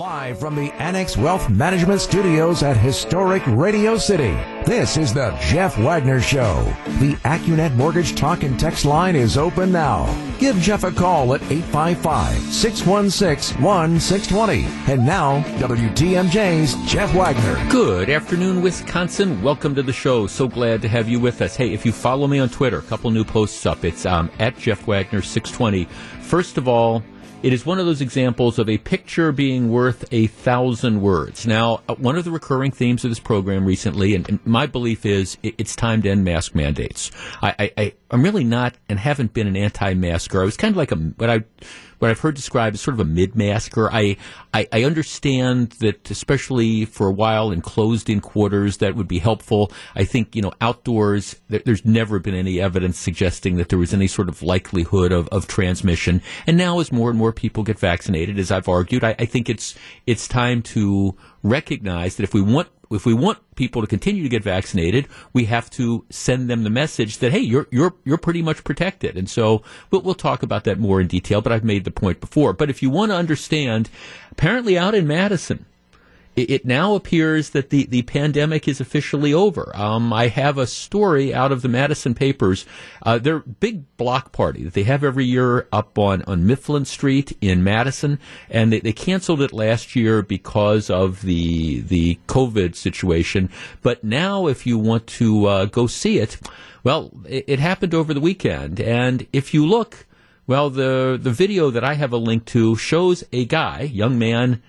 Live from the Annex Wealth Management Studios at historic Radio City, this is the Jeff Wagner Show. The Accunet Mortgage Talk and Text line is open now. Give Jeff a call at 855-616-1620. And now, WTMJ's Jeff Wagner. Good afternoon, Wisconsin. Welcome to the show. So glad to have you with us. Hey, if you follow me on Twitter, a couple new posts up. It's um, at Jeff Wagner 620. First of all, it is one of those examples of a picture being worth a thousand words. Now, uh, one of the recurring themes of this program recently, and, and my belief is it's time to end mask mandates. I, I, I'm really not and haven't been an anti-masker. I was kind of like a what I what I've heard described as sort of a mid-masker. I, I, I understand that especially for a while in closed-in quarters that would be helpful. I think you know outdoors there, there's never been any evidence suggesting that there was any sort of likelihood of, of transmission. And now as more and more people get vaccinated, as I've argued, I, I think it's it's time to recognize that if we want if we want people to continue to get vaccinated, we have to send them the message that hey, you're you're you're pretty much protected. And so we'll, we'll talk about that more in detail. But I've made the point before. But if you want to understand, apparently out in Madison, it now appears that the, the pandemic is officially over. Um, I have a story out of the Madison papers. Uh, their big block party that they have every year up on, on Mifflin Street in Madison, and they, they canceled it last year because of the the COVID situation. But now, if you want to uh, go see it, well, it, it happened over the weekend, and if you look. Well, the the video that I have a link to shows a guy, young man,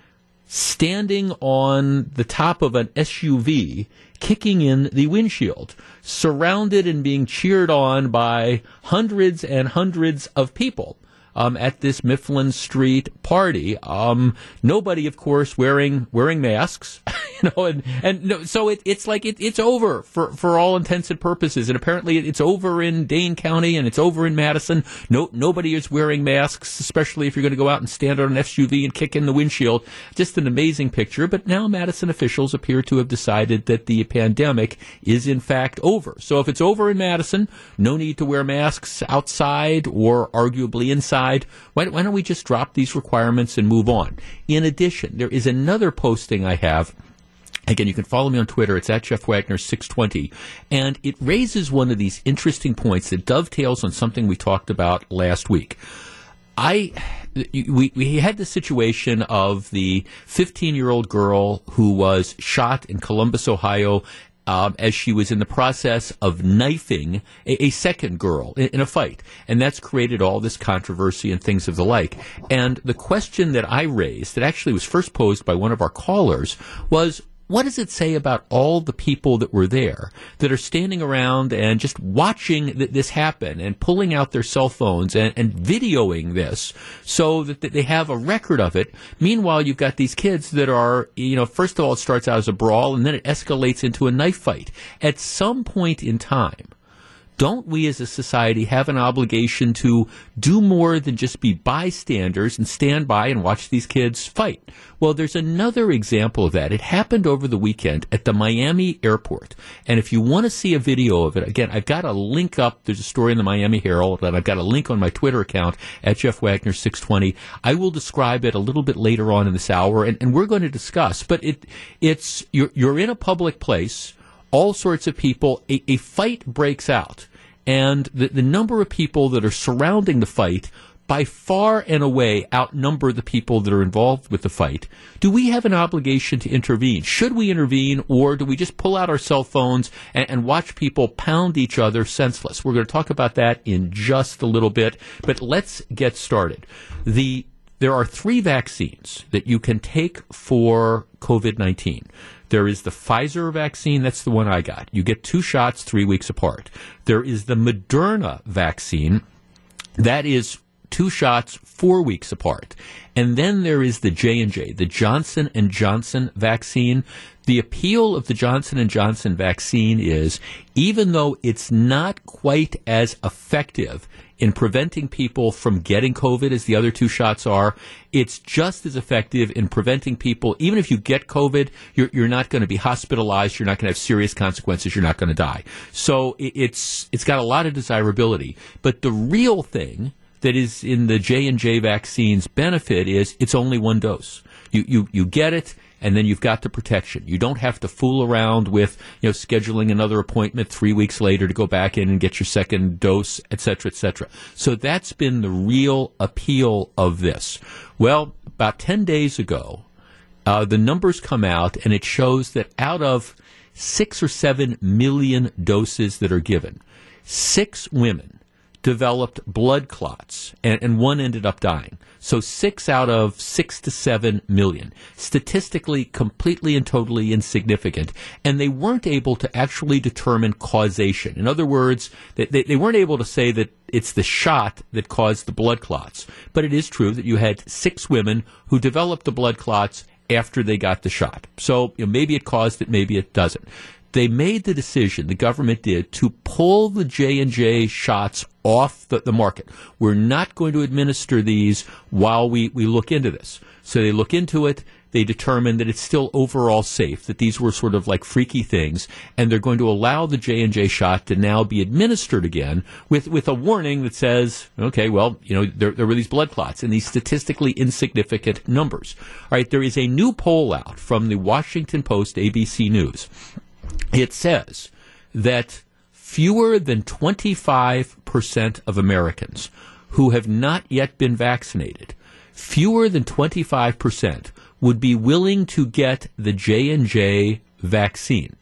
standing on the top of an SUV, kicking in the windshield, surrounded and being cheered on by hundreds and hundreds of people. Um, at this Mifflin Street party. Um, nobody, of course, wearing wearing masks. you know, and and no, so it, it's like it, it's over for for all intents and purposes. And apparently, it's over in Dane County and it's over in Madison. No, nobody is wearing masks, especially if you're going to go out and stand on an SUV and kick in the windshield. Just an amazing picture. But now Madison officials appear to have decided that the pandemic is in fact over. So if it's over in Madison, no need to wear masks outside or arguably inside. Why, why don't we just drop these requirements and move on? In addition, there is another posting I have Again, you can follow me on Twitter. It's at Jeff Wagner 620. And it raises one of these interesting points that dovetails on something we talked about last week. I we we had the situation of the 15 year old girl who was shot in Columbus, Ohio. Um, as she was in the process of knifing a, a second girl in, in, a fight. And that's created all this controversy and things of the like. And the question that I raised, that actually was first posed by one of our callers, was what does it say about all the people that were there that are standing around and just watching th- this happen and pulling out their cell phones and, and videoing this so that, that they have a record of it? Meanwhile, you've got these kids that are, you know, first of all, it starts out as a brawl and then it escalates into a knife fight. At some point in time, don't we as a society have an obligation to do more than just be bystanders and stand by and watch these kids fight? Well, there's another example of that. It happened over the weekend at the Miami airport. And if you want to see a video of it, again, I've got a link up. There's a story in the Miami Herald, and I've got a link on my Twitter account at Jeff Wagner 620. I will describe it a little bit later on in this hour, and, and we're going to discuss. But it, it's you're, you're in a public place, all sorts of people. A, a fight breaks out and the, the number of people that are surrounding the fight by far and away outnumber the people that are involved with the fight. Do we have an obligation to intervene? Should we intervene, or do we just pull out our cell phones and, and, watch people pound each other senseless? We're going to talk about that in just a little bit, but let's get started. The there are three vaccines that you can take for COVID 19. There is the Pfizer vaccine. That's the one I got. You get two shots three weeks apart. There is the Moderna vaccine. That is two shots four weeks apart. And then there is the J&J, the Johnson & Johnson vaccine. The appeal of the Johnson & Johnson vaccine is even though it's not quite as effective in preventing people from getting COVID as the other two shots are. It's just as effective in preventing people, even if you get COVID, you're, you're not going to be hospitalized. You're not going to have serious consequences. You're not going to die. So it, it's, it's got a lot of desirability. But the real thing that is in the J&J vaccine's benefit is it's only one dose. You, you, you get it, and then you've got the protection. You don't have to fool around with, you know, scheduling another appointment three weeks later to go back in and get your second dose, et cetera, et cetera. So that's been the real appeal of this. Well, about 10 days ago, uh, the numbers come out and it shows that out of six or seven million doses that are given, six women developed blood clots, and, and, one ended up dying. So six out of six to seven million. Statistically, completely and totally insignificant. And they weren't able to actually determine causation. In other words, they, they, they weren't able to say that it's the shot that caused the blood clots. But it is true that you had six women who developed the blood clots after they got the shot. So you know, maybe it caused it, maybe it doesn't they made the decision, the government did, to pull the J&J shots off the, the, market. We're not going to administer these while we, we look into this. So they look into it. They determine that it's still overall safe, that these were sort of like freaky things, and they're going to allow the J&J shot to now be administered again with, with a warning that says, okay, well, you know, there, there were these blood clots and these statistically insignificant numbers. All right, there is a new poll out from the Washington Post ABC News it says that fewer than 25% of Americans who have not yet been vaccinated, fewer than 25% would be willing to get the J&J vaccine.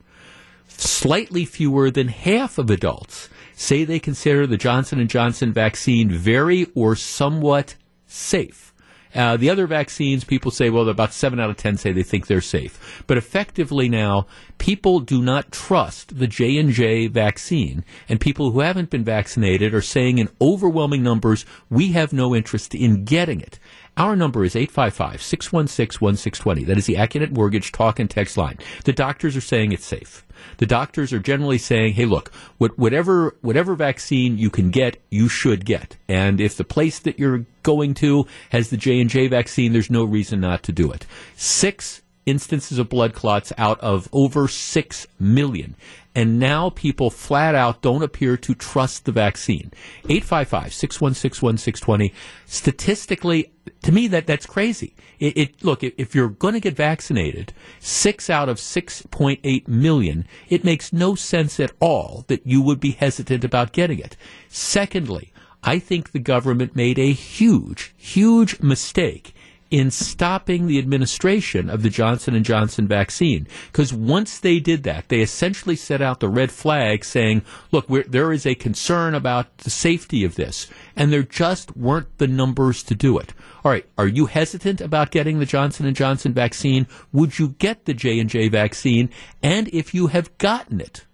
Slightly fewer than half of adults say they consider the Johnson & Johnson vaccine very or somewhat safe. Uh, the other vaccines, people say, well, about seven out of ten say they think they're safe. But effectively now, people do not trust the J and J vaccine, and people who haven't been vaccinated are saying in overwhelming numbers, we have no interest in getting it. Our number is 855 616 1620. That is the Accunet Mortgage talk and text line. The doctors are saying it's safe. The doctors are generally saying, hey, look, whatever, whatever vaccine you can get, you should get. And if the place that you're going to has the J&J vaccine, there's no reason not to do it. Six instances of blood clots out of over 6 million. And now people flat out don't appear to trust the vaccine. 855 616 1620. Statistically, to me, that, that's crazy. It, it look, if you're going to get vaccinated, six out of 6.8 million, it makes no sense at all that you would be hesitant about getting it. Secondly, I think the government made a huge, huge mistake in stopping the administration of the Johnson & Johnson vaccine. Because once they did that, they essentially set out the red flag saying, look, there is a concern about the safety of this. And there just weren't the numbers to do it. All right, are you hesitant about getting the Johnson & Johnson vaccine? Would you get the J&J vaccine? And if you have gotten it,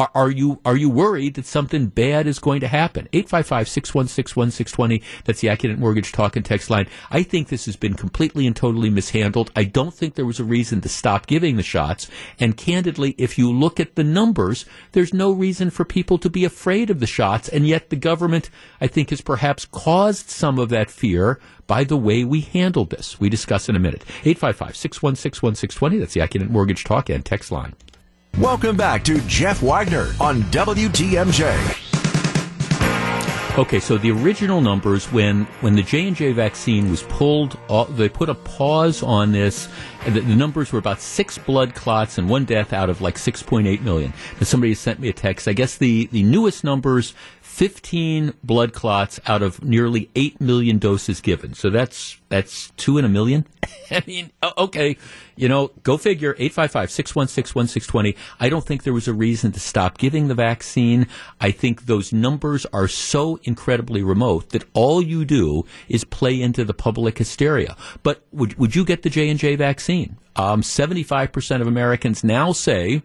are, are, you are you worried that something bad is going to happen? 855-616-1620. That's the Accunet Mortgage Talk and Text line. I think this has been completely and totally mishandled. I don't think there was a reason to stop giving the shots. And candidly, if you look at the numbers, there's no reason for people to be afraid of the shots. And yet the government, I think, has perhaps caused some of that fear by the way we handled this. We discuss in a minute. 855-616-1620. That's the Accunet Mortgage Talk and Text line. Welcome back to Jeff Wagner on WTMJ. Okay, so the original numbers when when the J and J vaccine was pulled, uh, they put a pause on this. The, the, numbers were about six blood clots and one death out of like 6.8 million. And somebody sent me a text. I guess the the newest numbers 15 blood clots out of nearly 8 million doses given. So that's that's 2 in a million. I mean, okay, you know, go figure 855-616-1620. I don't think there was a reason to stop giving the vaccine. I think those numbers are so incredibly remote that all you do is play into the public hysteria. But would would you get the J&J vaccine? Um, 75% of Americans now say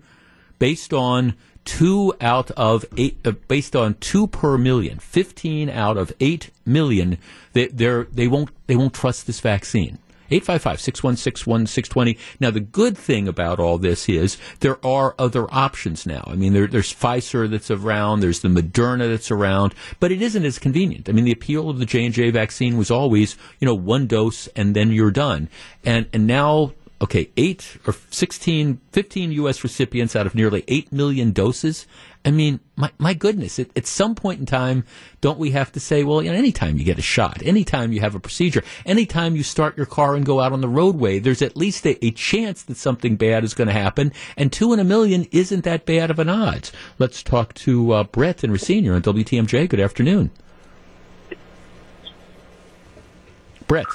based on two out of eight, uh, based on two per million, 15 out of 8 million, they, they won't, they won't trust this vaccine. 855-616-1620. Now, the good thing about all this is there are other options now. I mean, there, there's Pfizer that's around, there's the Moderna that's around, but it isn't as convenient. I mean, the appeal of the J&J vaccine was always, you know, one dose and then you're done. And, and now okay, eight or 16, 15 U.S. recipients out of nearly 8 million doses. I mean, my, my goodness, at, at some point in time, don't we have to say, well, you know, anytime you get a shot, anytime you have a procedure, anytime you start your car and go out on the roadway, there's at least a, a chance that something bad is going to happen. And two in a million isn't that bad of an odds. Let's talk to uh, Brett and Racine on WTMJ. Good afternoon. Brett.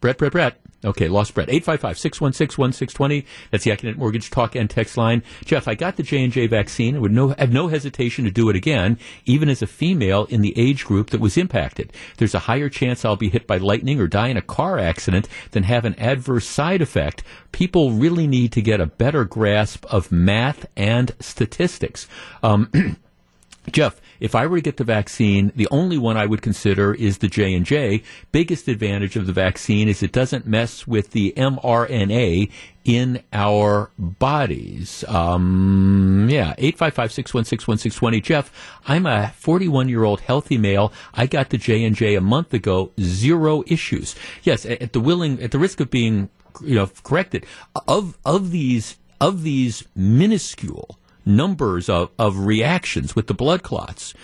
Brett, Brett, Brett. Okay, lost Brett. 855-616-1620. That's the Accunet Mortgage Talk and Text line. Jeff, I got the J&J vaccine. I would no, have no hesitation to do it again, even as a female in the age group that was impacted. There's a higher chance I'll be hit by lightning or die in a car accident than have an adverse side effect. People really need to get a better grasp of math and statistics. Um, Jeff, if I were to get the vaccine, the only one I would consider is the J and J. Biggest advantage of the vaccine is it doesn't mess with the mRNA in our bodies. Um, yeah, 855-616-1620. Jeff, I'm a 41 year old healthy male. I got the J and J a month ago. Zero issues. Yes, at the willing, at the risk of being, you know, corrected, of, of these, of these minuscule numbers of, of reactions with the blood clots.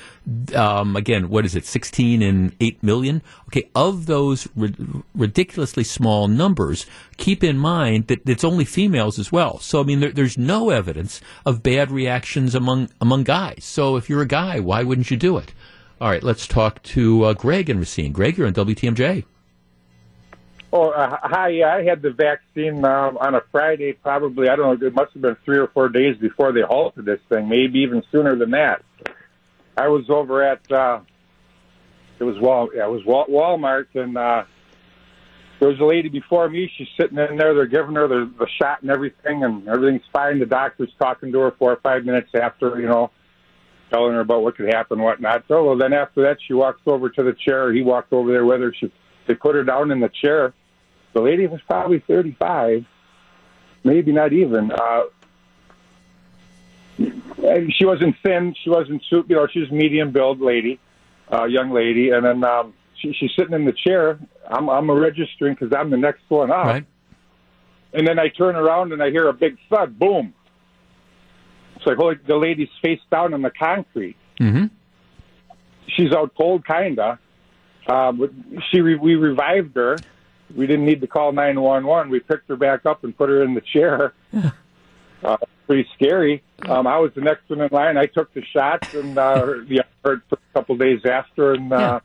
Um, again, what is it, 16 and 8 million? Okay, of those ri- ridiculously small numbers, keep in mind that it's only females as well. So, I mean, there, there's no evidence of bad reactions among, among guys. So, if you're a guy, why wouldn't you do it? All right, let's talk to uh, Greg and Racine. Greg, you're on WTMJ. Oh, uh, hi. I had the vaccine um, on a Friday. Probably, I don't know. It must have been three or four days before they halted this thing. Maybe even sooner than that. I was over at uh, it was Wal. Yeah, it was Wal- Walmart, and uh, there was a lady before me. She's sitting in there. They're giving her the, the shot and everything, and everything's fine. The doctor's talking to her four or five minutes after, you know, telling her about what could happen, and whatnot. So well, then after that, she walks over to the chair. He walked over there with her. She they put her down in the chair the lady was probably 35, maybe not even. Uh, she wasn't thin. She wasn't, you know, she was medium build lady, uh, young lady. And then um, she, she's sitting in the chair. I'm, I'm registering because I'm the next one up. Right. And then I turn around and I hear a big thud. Boom. It's like, holy, the lady's face down on the concrete. Mm-hmm. She's out cold, kinda. Uh, but she re- we revived her we didn't need to call 911. We picked her back up and put her in the chair. uh, pretty scary. Um, I was the next one in line. I took the shots and uh, the heard for a couple of days after, and uh,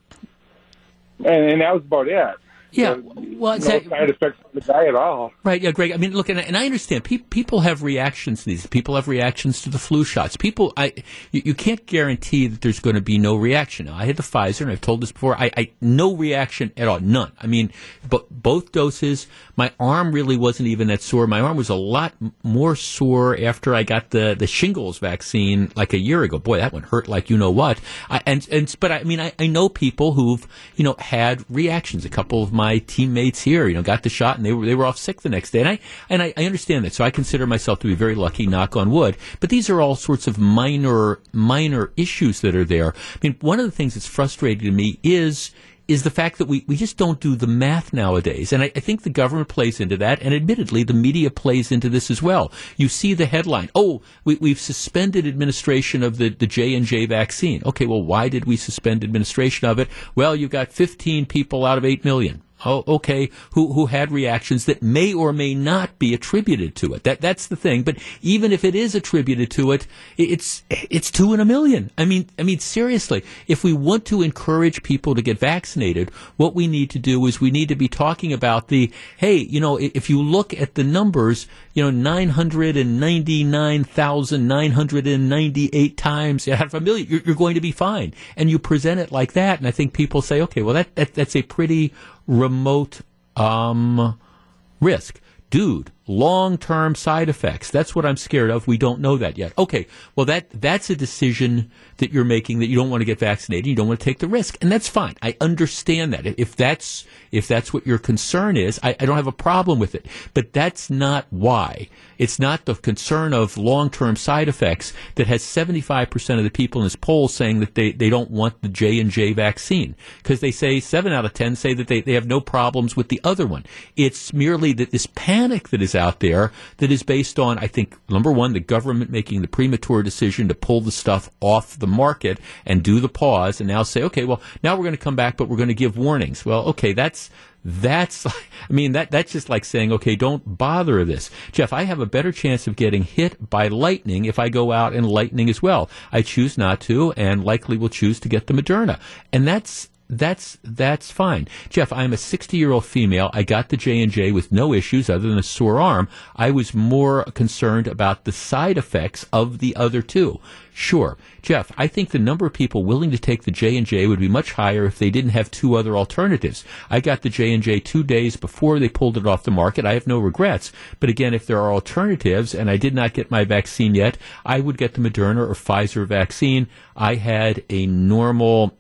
yeah. and, and that was about it. Yeah, well, no side effects on the guy at all. Right, yeah, Greg. I mean, look, and, and I understand pe- people have reactions to these. People have reactions to the flu shots. People, I, you, you can't guarantee that there's going to be no reaction. Now, I had the Pfizer, and I've told this before. I, I no reaction at all, none. I mean, but both doses. My arm really wasn't even that sore. My arm was a lot more sore after I got the the shingles vaccine like a year ago. Boy, that one hurt like you know what. I, and and but I mean, I, I know people who've you know had reactions. A couple of my my teammates here, you know, got the shot and they were they were off sick the next day. And I and I, I understand that. So I consider myself to be very lucky, knock on wood. But these are all sorts of minor minor issues that are there. I mean, one of the things that's frustrating to me is is the fact that we, we just don't do the math nowadays. And I, I, think the government plays into that, and admittedly, the media plays into this as well. You see the headline, oh, we, have suspended administration of the, the J&J vaccine. Okay, well, why did we suspend administration of it? Well, you've got 15 people out of 8 million oh, okay, who, who had reactions that may or may not be attributed to it. That, that's the thing. But even if it is attributed to it, it's, it's two in a million. I mean, I mean, seriously, if we want to encourage people to get vaccinated, what we need to do is we need to be talking about the, hey, you know, if you look at the numbers, you know, 999,998 times out of a million, you're, you're going to be fine. And you present it like that. And I think people say, okay, well, that, that that's a pretty remote um, risk. Dude, long term side effects. That's what I'm scared of. We don't know that yet. Okay, well that that's a decision that you're making that you don't want to get vaccinated. You don't want to take the risk, and that's fine. I understand that. If that's if that's what your concern is, I, I don't have a problem with it. But that's not why. It's not the concern of long term side effects that has 75% of the people in this poll saying that they, they don't want the J and J vaccine because they say seven out of ten say that they, they have no problems with the other one. It's merely that this panic that is out there that is based on, I think, number one, the government making the premature decision to pull the stuff off the market and do the pause and now say, okay, well, now we're going to come back, but we're going to give warnings. Well, okay, that's, that's, I mean, that, that's just like saying, okay, don't bother this. Jeff, I have a better chance of getting hit by lightning if I go out in lightning as well. I choose not to and likely will choose to get the Moderna. And that's, that's that's fine. Jeff, I'm a 60 year old female. I got the J and J with no issues other than a sore arm. I was more concerned about the side effects of the other two. Sure, Jeff, I think the number of people willing to take the J and J would be much higher if they didn't have two other alternatives. I got the J and J two days before they pulled it off the market. I have no regrets. But again, if there are alternatives and I did not get my vaccine yet, I would get the Moderna or Pfizer vaccine. I had a normal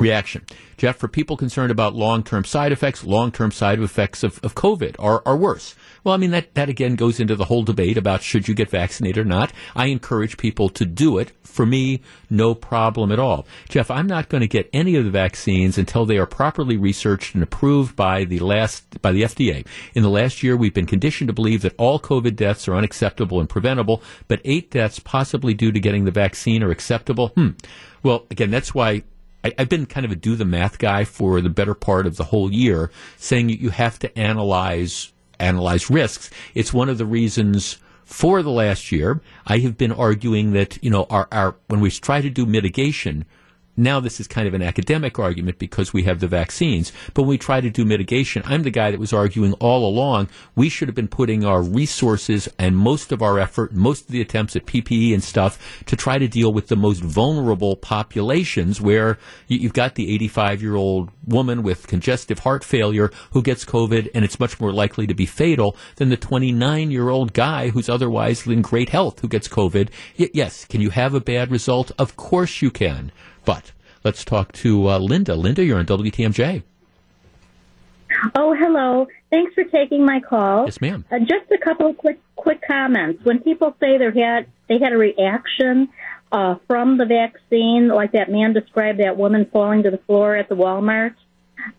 reaction. Jeff, for people concerned about long term side effects, long term side effects of, of COVID are, are worse. Well, I mean, that, that again goes into the whole debate about should you get vaccinated or not. I encourage people to do it. For me, no problem at all. Jeff, I'm not going to get any of the vaccines until they are properly researched and approved by the last, by the FDA. In the last year, we've been conditioned to believe that all COVID deaths are unacceptable and preventable, but eight deaths possibly due to getting the vaccine are acceptable. Hmm. Well, again, that's why I, have been kind of a do the math guy for the better part of the whole year, saying you have to analyze analyze risks. It's one of the reasons for the last year I have been arguing that you know our, our when we try to do mitigation now this is kind of an academic argument because we have the vaccines. But when we try to do mitigation, I'm the guy that was arguing all along we should have been putting our resources and most of our effort, most of the attempts at PPE and stuff to try to deal with the most vulnerable populations where you've got the 85 year old woman with congestive heart failure who gets COVID and it's much more likely to be fatal than the 29 year old guy who's otherwise in great health who gets COVID. Y- yes, can you have a bad result? Of course you can. But let's talk to uh, Linda. Linda, you're on WTMJ. Oh, hello. Thanks for taking my call. Yes, ma'am. Uh, just a couple of quick quick comments. When people say they had they had a reaction uh, from the vaccine, like that man described that woman falling to the floor at the Walmart,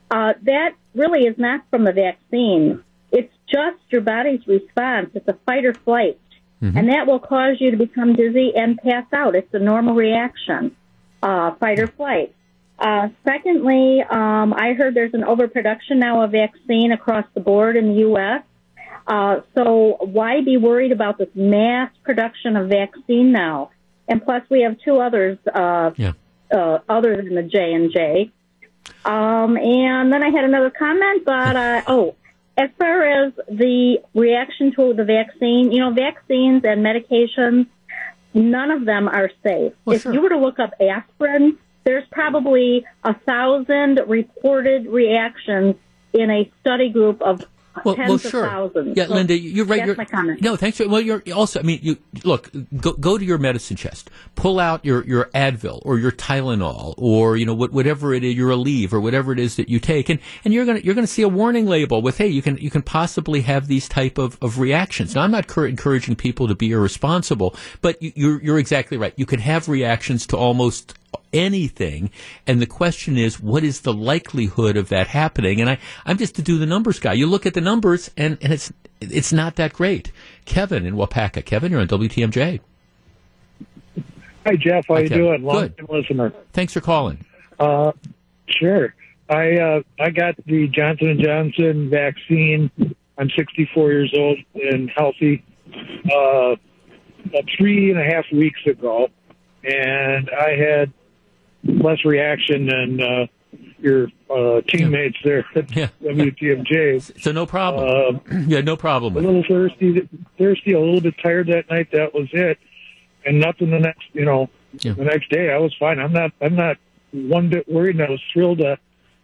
uh, that really is not from the vaccine. It's just your body's response. It's a fight or flight, mm-hmm. and that will cause you to become dizzy and pass out. It's a normal reaction uh, fight or flight. Uh, secondly, um, I heard there's an overproduction now of vaccine across the board in the U.S. Uh, so why be worried about this mass production of vaccine now? And plus, we have two others uh, yeah. uh, other than the J and J. Um, and then I had another comment, but uh, oh, as far as the reaction to the vaccine, you know, vaccines and medications none of them are safe. Well, if sure. you were to look up aspirin, there's probably a thousand reported reactions in a study group of well, well, sure. Yeah, so Linda, you're right. That's you're, my comment. No, thanks. For, well, you're also. I mean, you look. Go, go to your medicine chest. Pull out your, your Advil or your Tylenol or you know what, whatever it is, your Aleve or whatever it is that you take, and, and you're gonna you're gonna see a warning label with hey, you can you can possibly have these type of, of reactions. Now, I'm not cur- encouraging people to be irresponsible, but you, you're you're exactly right. You can have reactions to almost anything. And the question is, what is the likelihood of that happening? And I, I'm just to do the numbers guy. You look at the numbers, and, and it's it's not that great. Kevin in Waupaca. Kevin, you're on WTMJ. Hi, Jeff. How Hi, you Kevin. doing? Long Good. listener. Thanks for calling. Uh, sure. I uh, I got the Johnson and Johnson vaccine. I'm 64 years old and healthy. Uh, three and a half weeks ago, and I had less reaction than uh, your uh, teammates there at yeah. WTMJ. So no problem. Uh, yeah, no problem. A little thirsty, thirsty, a little bit tired that night. That was it, and nothing the next. You know, yeah. the next day I was fine. I'm not. I'm not one bit worried. And I was thrilled to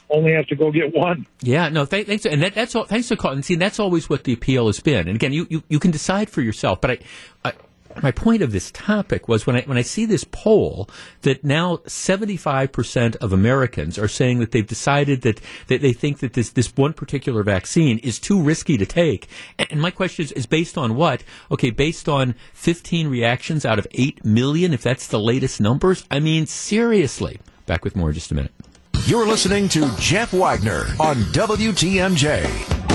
only have to go get one. Yeah, no, th- thanks, and that, that's all. Thanks for calling. See, that's always what the appeal has been. And again, you, you, you can decide for yourself. But I, I, my point of this topic was when I when I see this poll that now 75% of Americans are saying that they've decided that, that they think that this this one particular vaccine is too risky to take. And my question is, is based on what? Okay, based on 15 reactions out of 8 million if that's the latest numbers? I mean, seriously. Back with more in just a minute. You're listening to Jeff Wagner on WTMJ.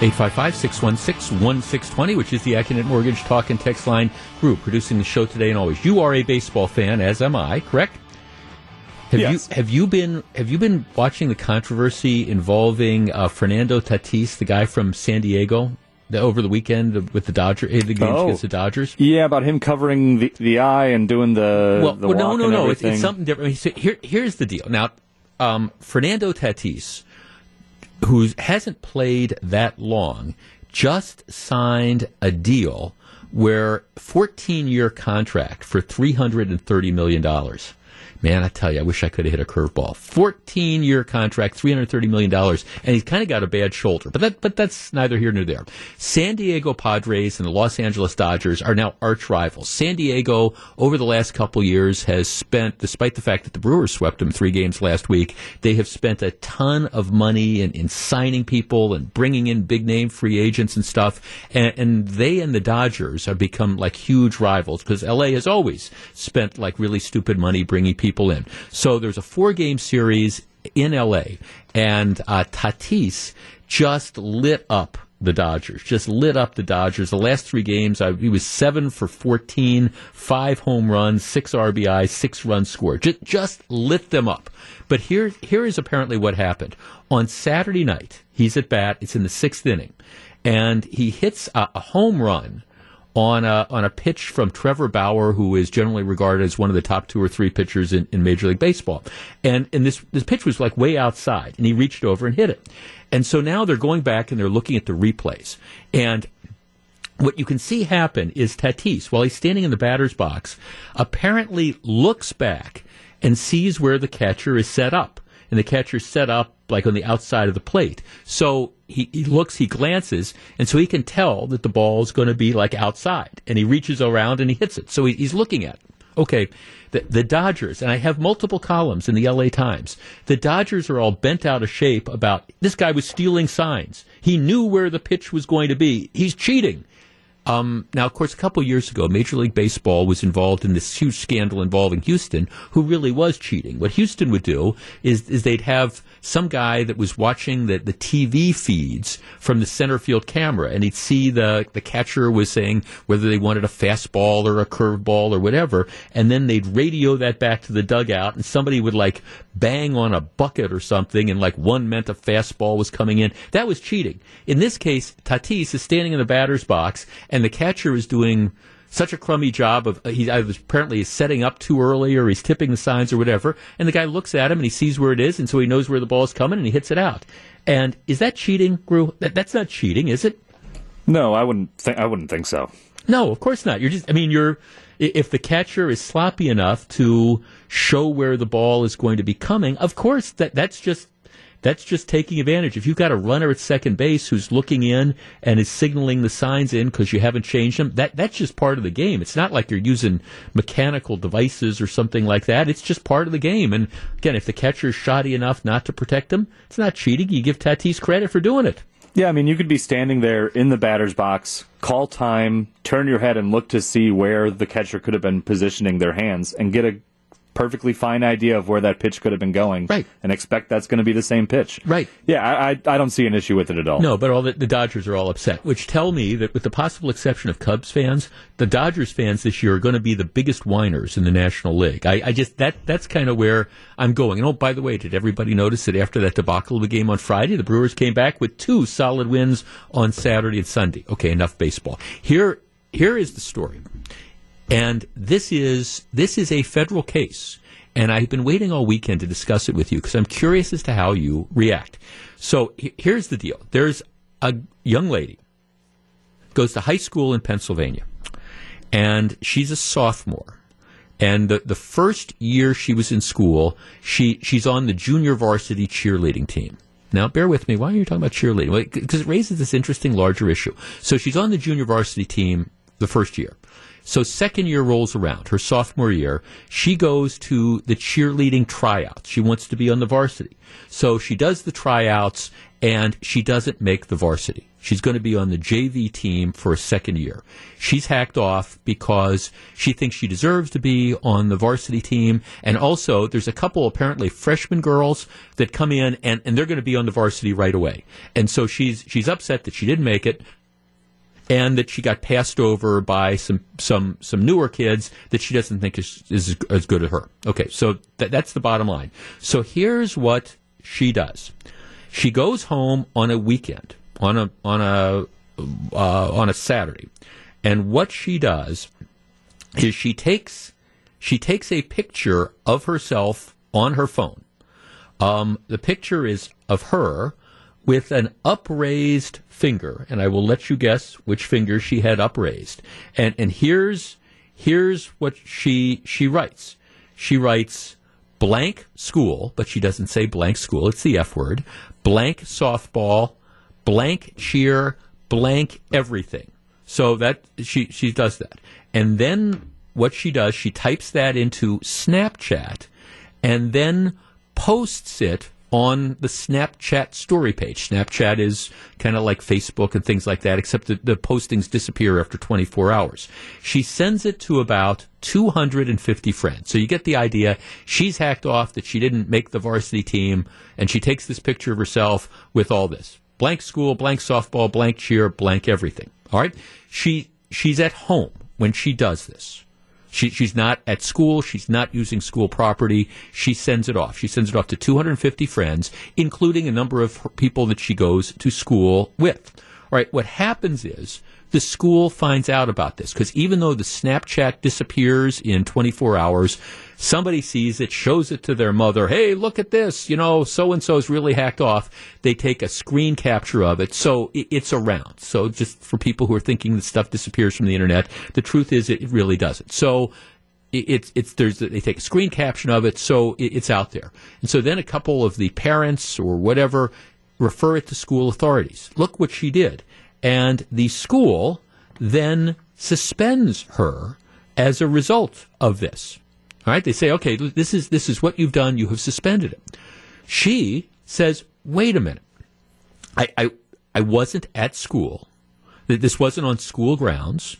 855 616 1620, which is the Accunet Mortgage Talk and Text Line group producing the show today and always. You are a baseball fan, as am I, correct? Have Yes. you have you been have you been watching the controversy involving uh, Fernando Tatis, the guy from San Diego, the, over the weekend with the Dodger eh, the games Oh. against the Dodgers? Yeah, about him covering the, the eye and doing the well, the well, no, no, no. It's, it's something different. I mean, so here, here's the deal. Now, um, Fernando Tatis, who hasn't played that long, just signed a deal where 14 year contract for 330 million dollars. Man, I tell you, I wish I could have hit a curveball. 14 year contract, $330 million, and he's kind of got a bad shoulder. But that, but that's neither here nor there. San Diego Padres and the Los Angeles Dodgers are now arch rivals. San Diego, over the last couple years, has spent, despite the fact that the Brewers swept them three games last week, they have spent a ton of money in, in signing people and bringing in big name free agents and stuff. And, and they and the Dodgers have become like huge rivals because LA has always spent like really stupid money bringing people in. So there's a four game series in LA, and uh, Tatis just lit up the Dodgers, just lit up the Dodgers. The last three games, uh, he was seven for 14, five home runs, six RBI, six runs scored. Just, just lit them up. But here, here is apparently what happened. On Saturday night, he's at bat, it's in the sixth inning, and he hits a, a home run on a on a pitch from Trevor Bauer, who is generally regarded as one of the top two or three pitchers in, in Major League Baseball. And and this this pitch was like way outside, and he reached over and hit it. And so now they're going back and they're looking at the replays. And what you can see happen is Tatis, while he's standing in the batter's box, apparently looks back and sees where the catcher is set up. And the catcher's set up like on the outside of the plate. So he, he looks, he glances, and so he can tell that the ball is going to be like outside. And he reaches around and he hits it. So he, he's looking at it. Okay, the, the Dodgers, and I have multiple columns in the LA Times. The Dodgers are all bent out of shape about this guy was stealing signs. He knew where the pitch was going to be. He's cheating. Um, now, of course, a couple years ago, Major League Baseball was involved in this huge scandal involving Houston, who really was cheating. What Houston would do is, is they'd have some guy that was watching the, the TV feeds from the center field camera, and he'd see the, the catcher was saying whether they wanted a fastball or a curveball or whatever, and then they'd radio that back to the dugout, and somebody would like bang on a bucket or something, and like one meant a fastball was coming in. That was cheating. In this case, Tatis is standing in the batter's box, and the catcher is doing such a crummy job of uh, he either apparently is setting up too early or he's tipping the signs or whatever, and the guy looks at him and he sees where it is, and so he knows where the ball is coming and he hits it out. And is that cheating, Gru? That, that's not cheating, is it? No, I wouldn't. Th- I wouldn't think so. No, of course not. You're just, I mean, you're, if the catcher is sloppy enough to show where the ball is going to be coming, of course that, that's just, that's just taking advantage. If you've got a runner at second base who's looking in and is signaling the signs in because you haven't changed them, that, that's just part of the game. It's not like you're using mechanical devices or something like that. It's just part of the game. And again, if the catcher is shoddy enough not to protect him, it's not cheating. You give Tatis credit for doing it. Yeah, I mean, you could be standing there in the batter's box, call time, turn your head and look to see where the catcher could have been positioning their hands, and get a perfectly fine idea of where that pitch could have been going, Right. And expect that's going to be the same pitch, Right. Yeah, I, I, I don't see an issue with it at all. No, but all the, the Dodgers are all upset, which tell me that with the possible exception of Cubs fans, the Dodgers fans this year are going to be the biggest whiners in the National League. I, I just that that's kind of where I'm going. And oh, by the way, did everybody notice that after that debacle of the game on Friday, the Brewers came back with two solid wins on Saturday and Sunday? Okay, enough baseball. Here here is the story. And this is this is a federal case, and I've been waiting all weekend to discuss it with you because I'm curious as to how you react. So here's the deal: there's a young lady goes to high school in Pennsylvania, and she's a sophomore. And the, the first year she was in school, she she's on the junior varsity cheerleading team. Now, bear with me. Why are you talking about cheerleading? Because it raises this interesting larger issue. So she's on the junior varsity team the first year. So second year rolls around, her sophomore year, she goes to the cheerleading tryouts. She wants to be on the varsity. So she does the tryouts and she doesn't make the varsity. She's going to be on the JV team for a second year. She's hacked off because she thinks she deserves to be on the varsity team. And also, there's a couple apparently freshman girls that come in and, and they're going to be on the varsity right away. And so she's, she's upset that she didn't make it and that she got passed over by some some some newer kids that she doesn't think is is as good as her. Okay, so th- that's the bottom line. So here's what she does: she goes home on a weekend, on a on a uh, on a Saturday, and what she does is she takes she takes a picture of herself on her phone. Um, the picture is of her with an upraised finger, and I will let you guess which finger she had upraised. And and here's here's what she she writes. She writes blank school, but she doesn't say blank school. It's the F word. Blank softball, blank cheer, blank everything. So that she she does that. And then what she does, she types that into Snapchat and then posts it on the Snapchat story page. Snapchat is kind of like Facebook and things like that, except that the postings disappear after 24 hours. She sends it to about 250 friends. So you get the idea. She's hacked off that she didn't make the varsity team, and she takes this picture of herself with all this blank school, blank softball, blank cheer, blank everything. All right. She she's at home when she does this. She, she's not at school. She's not using school property. She sends it off. She sends it off to 250 friends, including a number of people that she goes to school with. All right. What happens is the school finds out about this because even though the Snapchat disappears in 24 hours, somebody sees it, shows it to their mother. Hey, look at this. You know, so and so's really hacked off. They take a screen capture of it. So it's around. So just for people who are thinking that stuff disappears from the internet, the truth is it really doesn't. So it's it's there's they take a screen caption of it, so it's out there. And so then a couple of the parents or whatever refer it to school authorities. Look what she did, and the school then suspends her as a result of this. All right, they say, okay, this is this is what you've done. You have suspended it. She says, wait a minute, I I, I wasn't at school. This wasn't on school grounds.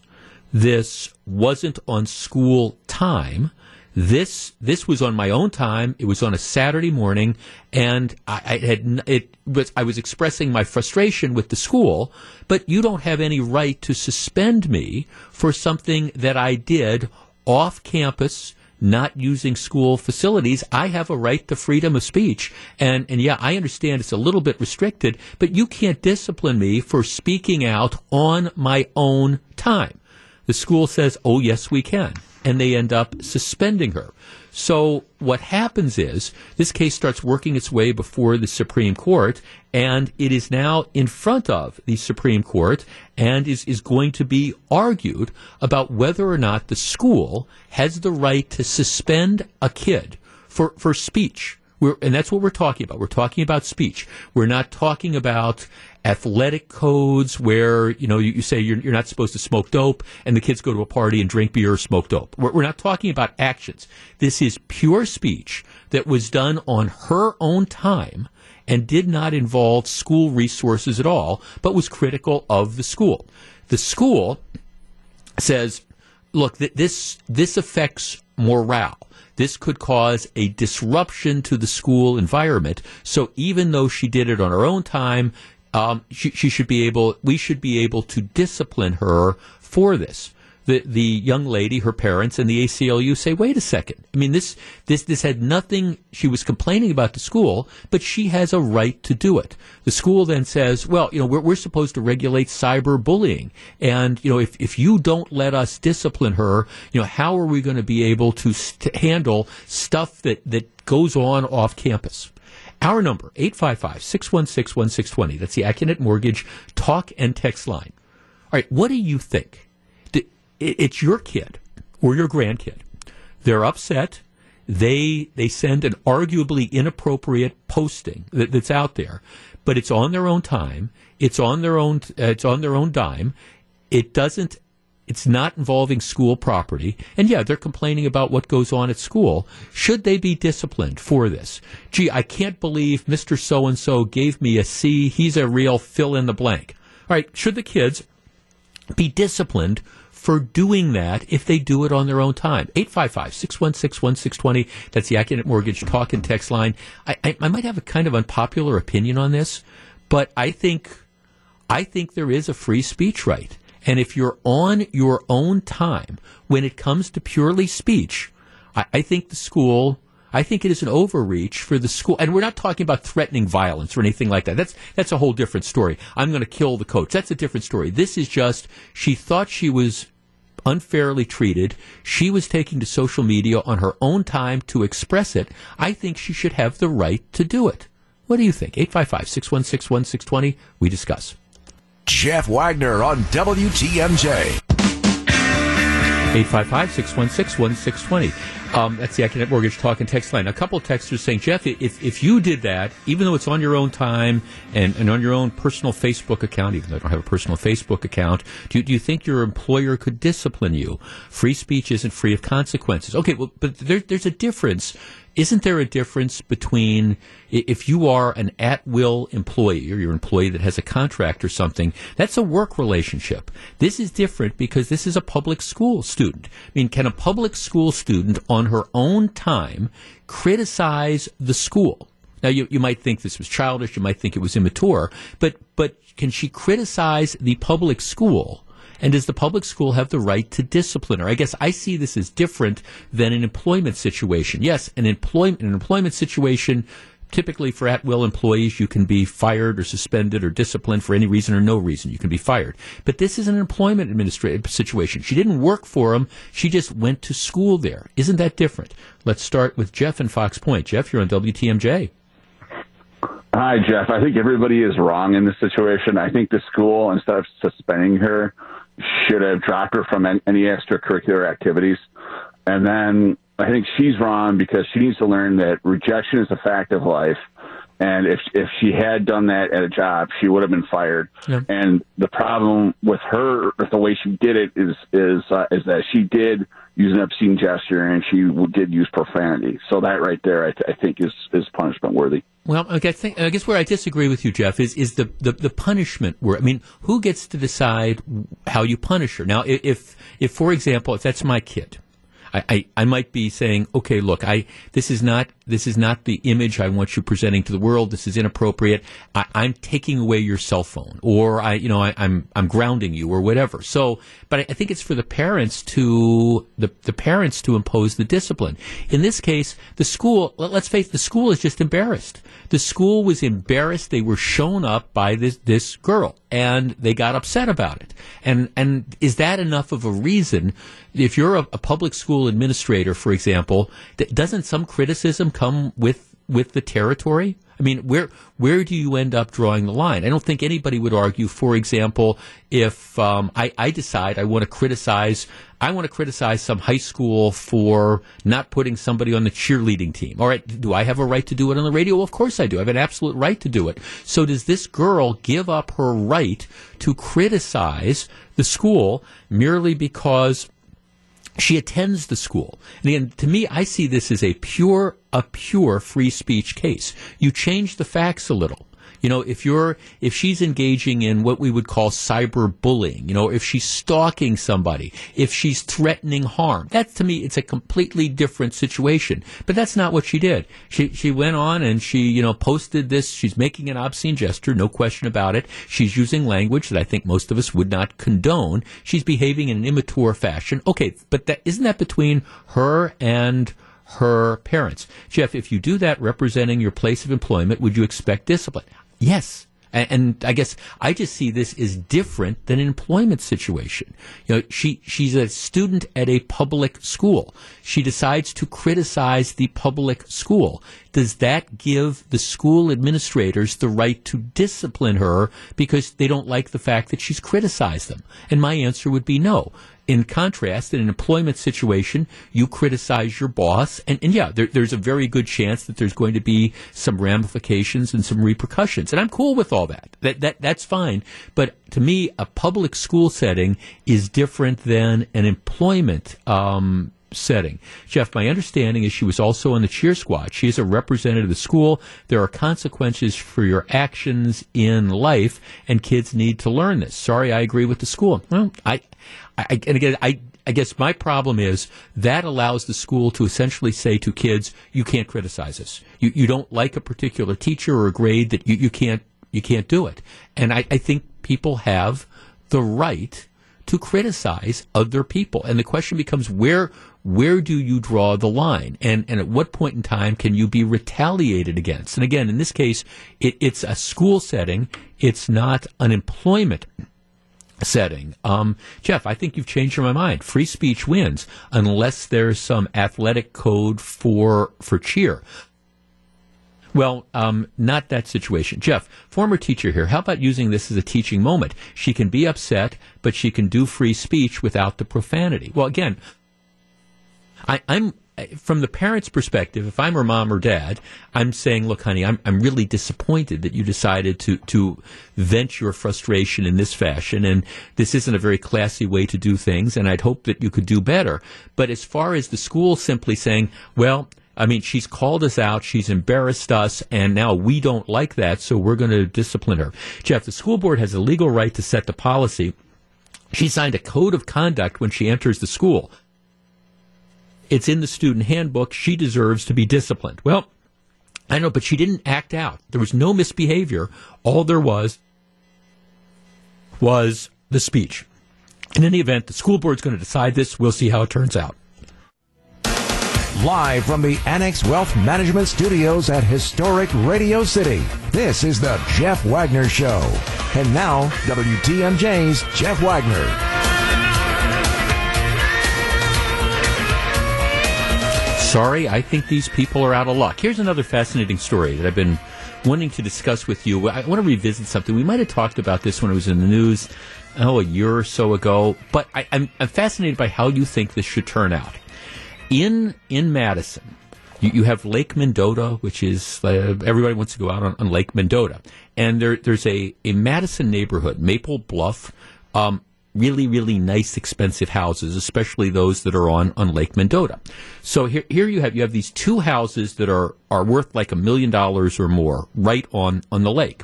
This wasn't on school time. This this was on my own time. It was on a Saturday morning, and I, I had it was I was expressing my frustration with the school. But you don't have any right to suspend me for something that I did off campus not using school facilities, I have a right to freedom of speech. And, and yeah, I understand it's a little bit restricted, but you can't discipline me for speaking out on my own time. The school says, oh, yes, we can. And they end up suspending her. So what happens is this case starts working its way before the Supreme Court, and it is now in front of the Supreme Court and is, is going to be argued about whether or not the school has the right to suspend a kid for, for speech. We're, and that's what we're talking about. We're talking about speech. We're not talking about athletic codes where you know you, you say you're, you're, not supposed to smoke dope and the kids go to a party and drink beer or smoke dope we're, we're, not talking about actions this is pure speech that was done on her own time and did not involve school resources at all but was critical of the school the school says look th- this this affects morale this could cause a disruption to the school environment. So even though she did it on her own time, um, she, she should be able, we should be able to discipline her for this the the young lady, her parents, and the ACLU say, "Wait a second. I mean, this this this had nothing. She was complaining about the school, but she has a right to do it." The school then says, "Well, you know, we're we're supposed to regulate cyberbullying, and you know, if if you don't let us discipline her, you know, how are we going to be able to st- handle stuff that that goes on off campus?" Our number, 855-616-1620. That's the Accunet Mortgage talk and text line. All right, what do you think? It's your kid or your grandkid. They're upset. They they send an arguably inappropriate posting that, that's out there, but it's on their own time. It's on their own. Uh, it's on their own dime. It doesn't it's not involving school property. And yeah, they're complaining about what goes on at school. Should they be disciplined for this? Gee, I can't believe Mr. So and so gave me a C. He's a real fill in the blank. All right. Should the kids be disciplined for doing that if they do it on their own time. 855-616-1620. That's the Accunet Mortgage talk and text line. I, I, I, might have a kind of unpopular opinion on this, but I think, I think there is a free speech right. And if you're on your own time, when it comes to purely speech, I, I think the school I think it is an overreach for the school, and we're not talking about threatening violence or anything like that. That's that's a whole different story. I'm going to kill the coach. That's a different story. This is just she thought she was unfairly treated. She was taking to social media on her own time to express it. I think she should have the right to do it. What do you think? 855 616 1620. We discuss. Jeff Wagner on WTMJ. 855 616 1620. Um, that's the Accunet Mortgage Talk and Text line. A couple of texters saying, Jeff, if, if you did that, even though it's on your own time and, and on your own personal Facebook account, even though I don't have a personal Facebook account, do do you think your employer could discipline you? Free speech isn't free of consequences. Okay, well, but there, there's a difference isn't there a difference between if you are an at will employee or you're employee that has a contract or something? That's a work relationship. This is different because this is a public school student. I mean, can a public school student on her own time criticize the school? Now, you, you might think this was childish, you might think it was immature, but, but can she criticize the public school and does the public school have the right to discipline her? I guess I see this as different than an employment situation. Yes, an employment an employment situation typically for at will employees, you can be fired or suspended or disciplined for any reason or no reason. You can be fired. But this is an employment administrative situation. She didn't work for him. She just went to school there. Isn't that different? Let's start with Jeff in Fox Point. Jeff, you're on WTMJ. Hi, Jeff. I think everybody is wrong in this situation. I think the school, instead of suspending her, should have dropped her from any extracurricular activities. And then I think she's wrong because she needs to learn that rejection is a fact of life. And if if she had done that at a job, she would have been fired. Yeah. And the problem with her, with the way she did it, is is uh, is that she did use an obscene gesture and she did use profanity. So that right there, I, th- I think, is is punishment worthy. Well, I guess, I guess where I disagree with you, Jeff, is is the, the, the punishment where I mean, who gets to decide how you punish her? Now, if if for example, if that's my kid, I, I, I, might be saying, okay, look, I this is not this is not the image I want you presenting to the world. This is inappropriate. I, am taking away your cell phone, or I, you know, I, am I'm, I'm grounding you, or whatever. So, but I, I think it's for the parents to the the parents to impose the discipline. In this case, the school. Let, let's face, the school is just embarrassed. The school was embarrassed. They were shown up by this this girl, and they got upset about it. And and is that enough of a reason? If you're a, a public school administrator, for example, doesn't some criticism come with with the territory? I mean, where where do you end up drawing the line? I don't think anybody would argue, for example, if um, I, I, decide I want to criticize, I want to criticize some high school for not putting somebody on the cheerleading team. All right, do I have a right to do it on the radio? Well, of course I do. I have an absolute right to do it. So does this girl give up her right to criticize the school merely because she attends the school. And again, to me, I see this as a pure, a pure free speech case. You change the facts a little. You know, if you're, if she's engaging in what we would call cyberbullying, you know, if she's stalking somebody, if she's threatening harm, that to me, it's a completely different situation. But that's not what she did. She, she went on and she, you know, posted this. She's making an obscene gesture, no question about it. She's using language that I think most of us would not condone. She's behaving in an immature fashion. Okay, but that, isn't that between her and her parents. Jeff, if you do that representing your place of employment, would you expect discipline? Yes. And, I guess I just see this as different than an employment situation. You know, she, she's a student at a public school. She decides to criticize the public school. Does that give the school administrators the right to discipline her because they don't like the fact that she's criticized them? And my answer would be no. In contrast, in an employment situation, you criticize your boss, and, and yeah, there, there's a very good chance that there's going to be some ramifications and some repercussions, and I'm cool with all that. That that that's fine. But to me, a public school setting is different than an employment um, setting. Jeff, my understanding is she was also on the cheer squad. She is a representative of the school. There are consequences for your actions in life, and kids need to learn this. Sorry, I agree with the school. Well, I, I and again, I. I guess my problem is that allows the school to essentially say to kids, you can't criticize us. You, you don't like a particular teacher or a grade that you, you can't, you can't do it. And I, I think people have the right to criticize other people. And the question becomes where where do you draw the line? And, and at what point in time can you be retaliated against? And again, in this case, it, it's a school setting. It's not an employment setting. Um, Jeff, I think you've changed my mind. Free speech wins unless there's some athletic code for, for cheer. Well, um, not that situation. Jeff, former teacher here, how about using this as a teaching moment? She can be upset, but she can do free speech without the profanity. Well, again, I, I'm from the parent's perspective, if I'm her mom or dad, I'm saying, look, honey, I'm, I'm really disappointed that you decided to, to vent your frustration in this fashion. And this isn't a very classy way to do things. And I'd hope that you could do better. But as far as the school simply saying, well, I mean, she's called us out, she's embarrassed us, and now we don't like that, so we're going to discipline her. Jeff, the school board has a legal right to set the policy. She signed a code of conduct when she enters the school. It's in the student handbook. She deserves to be disciplined. Well, I know, but she didn't act out. There was no misbehavior. All there was was the speech. In any event, the school board's going to decide this. We'll see how it turns out. Live from the Annex Wealth Management Studios at historic Radio City, this is the Jeff Wagner Show. And now, WTMJ's Jeff Wagner. sorry. I think these people are out of luck. Here's another fascinating story that I've been wanting to discuss with you. I want to revisit something. We might have talked about this when it was in the news, oh, a year or so ago. But I, am fascinated by how you think this should turn out. In in Madison, you, you have Lake Mendota, which is uh, everybody wants to go out on, on Lake Mendota, and there, there's a, a Madison neighborhood, Maple Bluff. Um, really, really nice, expensive houses, especially those that are on, on Lake Mendota. So here, here you have, you have these two houses that are, are worth like a million dollars or more right on, on the lake.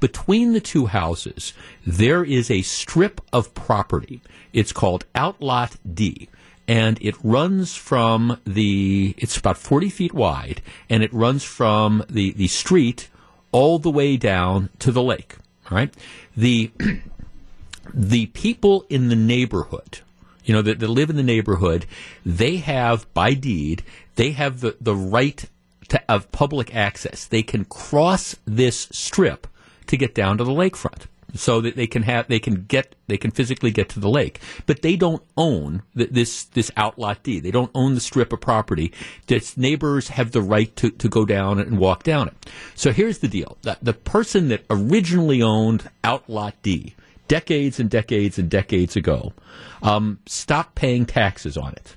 Between the two houses, there is a strip of property. It's called Outlot D and it runs from the it's about 40 feet wide and it runs from the the street all the way down to the lake all right the the people in the neighborhood, you know, that, that live in the neighborhood, they have, by deed, they have the, the right to, of public access. They can cross this strip to get down to the lakefront so that they can have they can get they can physically get to the lake. But they don't own this this outlot d they don't own the strip of property. Its neighbors have the right to, to go down and walk down it. So here's the deal. The, the person that originally owned outlot d decades and decades and decades ago, um, stopped paying taxes on it.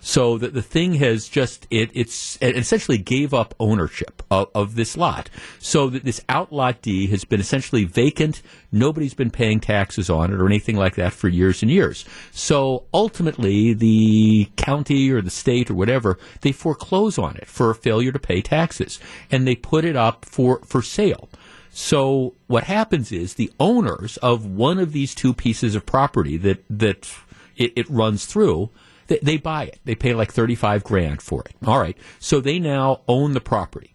So that the thing has just it it's it essentially gave up ownership of, of, this lot. So that this outlot D has been essentially vacant. Nobody's been paying taxes on it or anything like that for years and years. So ultimately, the county or the state or whatever they foreclose on it for a failure to pay taxes, and they put it up for for sale. So what happens is the owners of one of these two pieces of property that that it, it runs through, they, they buy it. They pay like thirty five grand for it. All right, so they now own the property.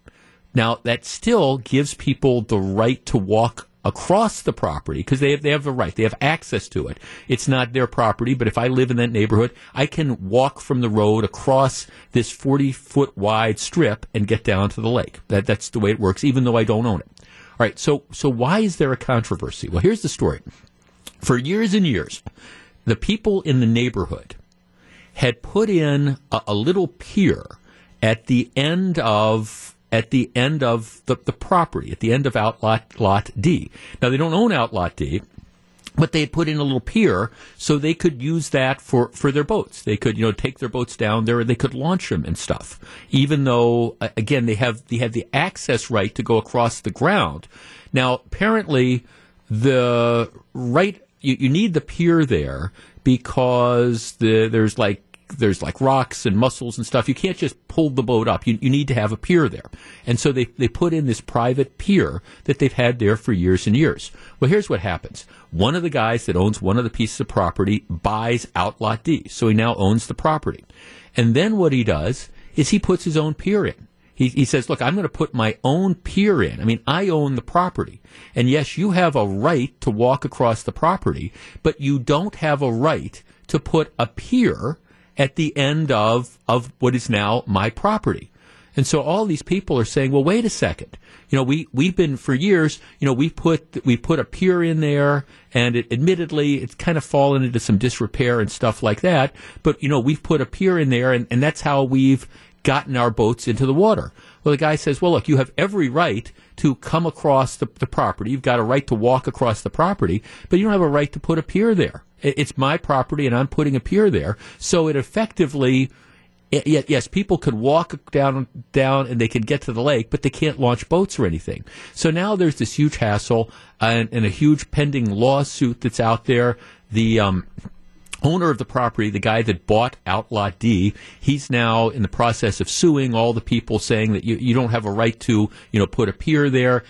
Now that still gives people the right to walk across the property because they have, they have the right. They have access to it. It's not their property, but if I live in that neighborhood, I can walk from the road across this 40 foot wide strip and get down to the lake. That, that's the way it works, even though I don't own it. All right, so so why is there a controversy? Well, here's the story. For years and years, the people in the neighborhood had put in a, a little pier at the end of at the end of the, the property, at the end of outlot lot D. Now they don't own outlot D, but they had put in a little pier so they could use that for, for their boats. They could, you know, take their boats down there and they could launch them and stuff. Even though, again, they have, they have the access right to go across the ground. Now, apparently, the right, you, you need the pier there because the, there's like there's like rocks and mussels and stuff. You can't just pull the boat up. You, you need to have a pier there. And so they, they put in this private pier that they've had there for years and years. Well, here's what happens. One of the guys that owns one of the pieces of property buys out Lot D. So he now owns the property. And then what he does is he puts his own pier in. He, he says, look, I'm going to put my own pier in. I mean, I own the property. And yes, you have a right to walk across the property, but you don't have a right to put a pier at the end of, of what is now my property. And so all these people are saying, well, wait a second. You know, we, we've been for years, you know, we put, we put a pier in there and it, admittedly it's kind of fallen into some disrepair and stuff like that. But, you know, we've put a pier in there and, and that's how we've gotten our boats into the water. Well, the guy says, well, look, you have every right to come across the, the property. You've got a right to walk across the property, but you don't have a right to put a pier there. It's my property, and I'm putting a pier there. So it effectively, yes, people could walk down down and they can get to the lake, but they can't launch boats or anything. So now there's this huge hassle and, and a huge pending lawsuit that's out there. The um, owner of the property, the guy that bought Outlot D, he's now in the process of suing all the people saying that you, you don't have a right to, you know, put a pier there.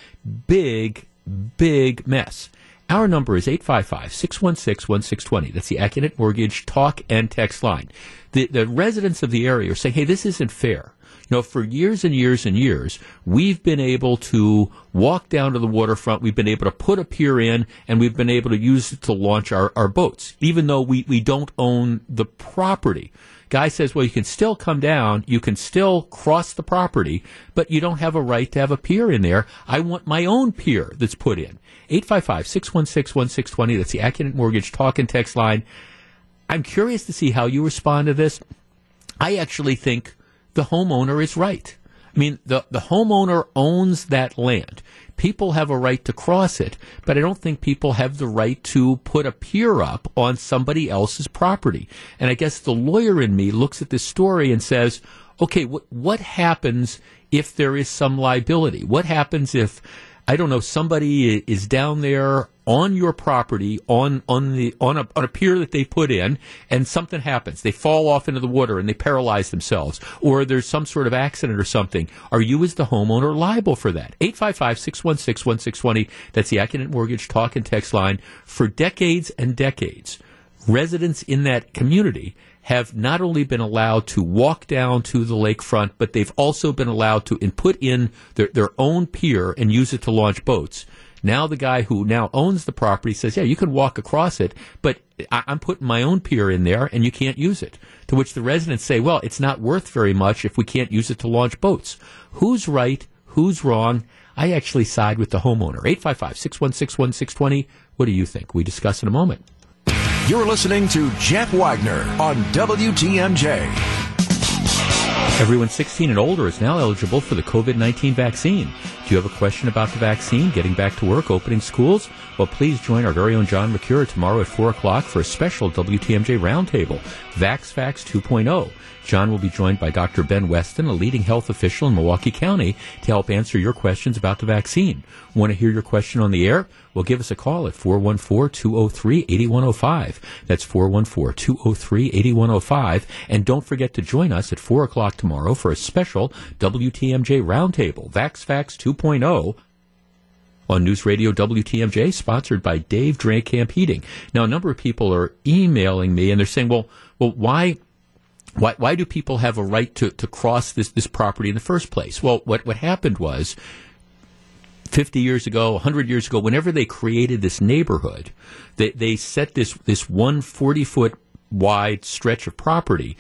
Big, big mess. Our number is 855 616 1620. That's the Accunet Mortgage talk and text line. The, the residents of the area are saying, hey, this isn't fair. Know, for years and years and years, we've been able to walk down to the waterfront. We've been able to put a pier in and we've been able to use it to launch our, our boats, even though we, we don't own the property. Guy says, well, you can still come down, you can still cross the property, but you don't have a right to have a pier in there. I want my own pier that's put in. 855 616 1620. That's the Accunet Mortgage talk and text line. I'm curious to see how you respond to this. I actually think the homeowner is right. I mean, the, the homeowner owns that land. People have a right to cross it, but I don't think people have the right to put a pier up on somebody else's property. And I guess the lawyer in me looks at this story and says, okay, what, what happens if there is some liability? What happens if I don't know, somebody is down there on your property on on the on a on a pier that they put in and something happens. They fall off into the water and they paralyze themselves or there's some sort of accident or something. Are you as the homeowner liable for that? 855-616-1620 that's the Accunet Mortgage talk and text line for decades and decades. Residents in that community have not only been allowed to walk down to the lakefront, but they've also been allowed to put in their, their own pier and use it to launch boats. Now the guy who now owns the property says, yeah, you can walk across it, but I- am putting my own pier in there and you can't use it. To which the residents say, well, it's not worth very much if we can't use it to launch boats. Who's right? Who's wrong? I actually side with the homeowner. 855 616 1620. What do you think? We discuss in a moment. You're listening to Jeff Wagner on WTMJ. Everyone 16 and older is now eligible for the COVID 19 vaccine. Do you have a question about the vaccine, getting back to work, opening schools? Well, please join our very own John Mercure tomorrow at 4 o'clock for a special WTMJ roundtable, VaxFax 2.0. John will be joined by Dr. Ben Weston, a leading health official in Milwaukee County, to help answer your questions about the vaccine. Want to hear your question on the air? Well, give us a call at 414-203-8105. That's 414-203-8105. And don't forget to join us at 4 o'clock tomorrow for a special WTMJ roundtable, VaxFax 2.0 on News Radio WTMJ, sponsored by Dave Camp Heating. Now, a number of people are emailing me and they're saying, well, well, why why, why do people have a right to, to cross this, this property in the first place? Well, what, what happened was 50 years ago, 100 years ago, whenever they created this neighborhood, they, they set this, this one 40 foot wide stretch of property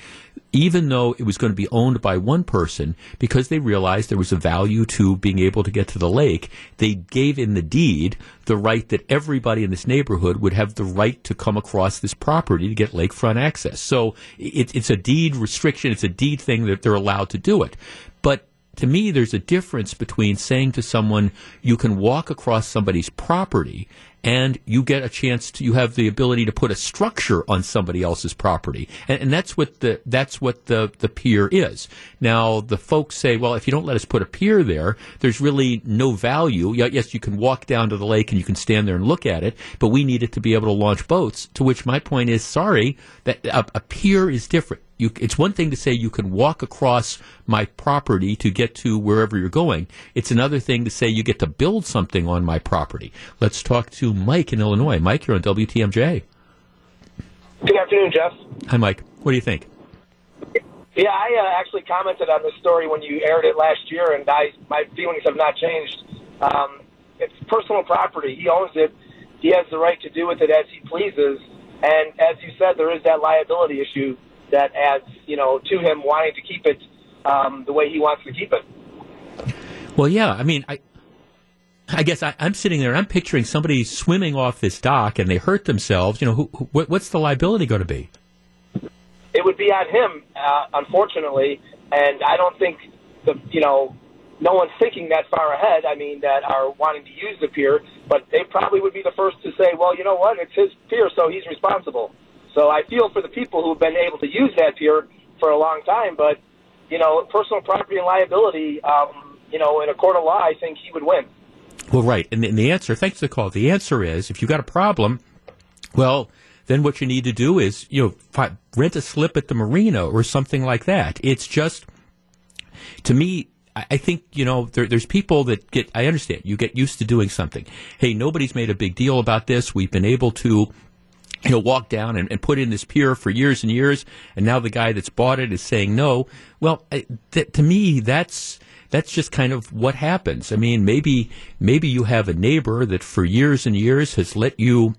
even though it was going to be owned by one person, because they realized there was a value to being able to get to the lake, they gave in the deed the right that everybody in this neighborhood would have the right to come across this property to get lakefront access. So it, it's a deed restriction. It's a deed thing that they're allowed to do it. To me, there's a difference between saying to someone, you can walk across somebody's property and you get a chance to, you have the ability to put a structure on somebody else's property. And, and that's what the, that's what the, the pier is. Now, the folks say, well, if you don't let us put a pier there, there's really no value. Yes, you can walk down to the lake and you can stand there and look at it, but we need it to be able to launch boats. To which my point is, sorry, that a, a pier is different you, it's one thing to say you can walk across my property to get to wherever you're going. It's another thing to say you get to build something on my property. Let's talk to Mike in Illinois. Mike, you're on WTMJ. Good afternoon, Jeff. Hi, Mike. What do you think? Yeah, I uh, actually commented on this story when you aired it last year, and I my feelings have not changed. Um, it's personal property. He owns it. He has the right to do with it as he pleases. And as you said, there is that liability issue that adds, you know, to him wanting to keep it um, the way he wants to keep it. Well, yeah. I mean, I. I guess I, am sitting there. I'm picturing somebody swimming off this dock, and they hurt themselves. You know, who, who, what's the liability going to be? It would be on him, uh, unfortunately. And I don't think the you know no one's thinking that far ahead. I mean, that are wanting to use the pier, but they probably would be the first to say, well, you know what, it's his pier, so he's responsible. So I feel for the people who've been able to use that pier for a long time, but you know, personal property and liability, um, you know, in a court of law, I think he would win. Well, right, and the, and the answer, thanks for the call. The answer is, if you've got a problem, well, then what you need to do is, you know, rent a slip at the marina or something like that. It's just, to me, I think you know there, there's people that get. I understand you get used to doing something. Hey, nobody's made a big deal about this. We've been able to you know, walk down and, and, put in this pier for years and years, and now the guy that's bought it is saying no. Well, th- to me, that's that's just kind of what happens. I mean, maybe maybe you have a neighbor that for years and years has let you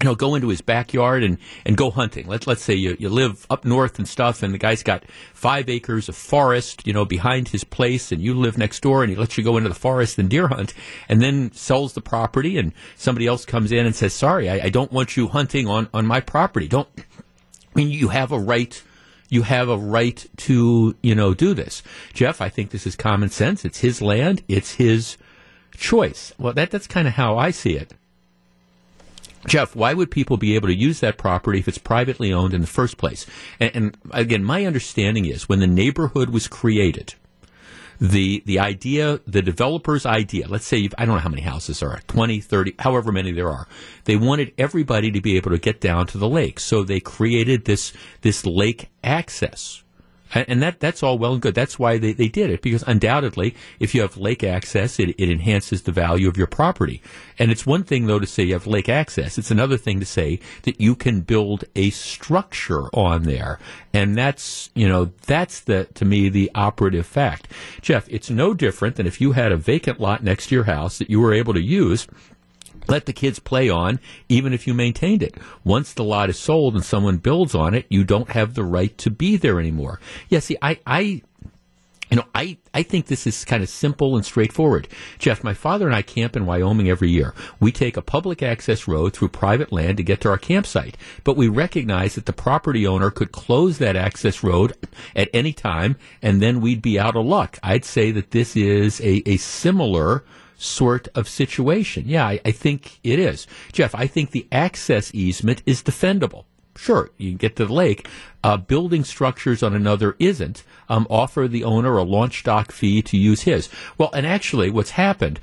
you know, go into his backyard and, and go hunting. Let's let's say you, you live up north and stuff, and the guy's got five acres of forest, you know, behind his place, and you live next door, and he lets you go into the forest and deer hunt, and then sells the property, and somebody else comes in and says, "Sorry, I, I don't want you hunting on on my property." Don't. I mean, you have a right. You have a right to, you know, do this. Jeff, I think this is common sense. It's his land. It's his choice. Well, that that's kind of how I see it. Jeff, why would people be able to use that property if it's privately owned in the first place? And, and, again, my understanding is when the neighborhood was created, the the idea, the developer's idea, let's say I don't know how many houses there are, 20, 30, however many there are. They wanted everybody to be able to get down to the lake. So they created this this lake access and that that's all well and good. That's why they, they did it because undoubtedly, if you have lake access, it, it enhances the value of your property. And it's one thing though to say you have lake access. It's another thing to say that you can build a structure on there, and that's you know that's the to me the operative fact. Jeff, it's no different than if you had a vacant lot next to your house that you were able to use let the kids play on, even if you maintained it. Once the lot is sold and someone builds on it, you don't have the right to be there anymore. Yeah, see, I, I you know, I, I think this is kind of simple and straightforward. Jeff, my father and I camp in Wyoming every year. We take a public access road through private land to get to our campsite, but we recognize that the property owner could close that access road at any time, and then we'd be out of luck. I'd say that this is a, a similar sort of situation. Yeah, I, I think it is. Jeff, I think the access easement is defendable. Sure, you can get to the lake. Uh, building structures on another isn't. Um, offer the owner a launch dock fee to use his. Well, and actually, what's happened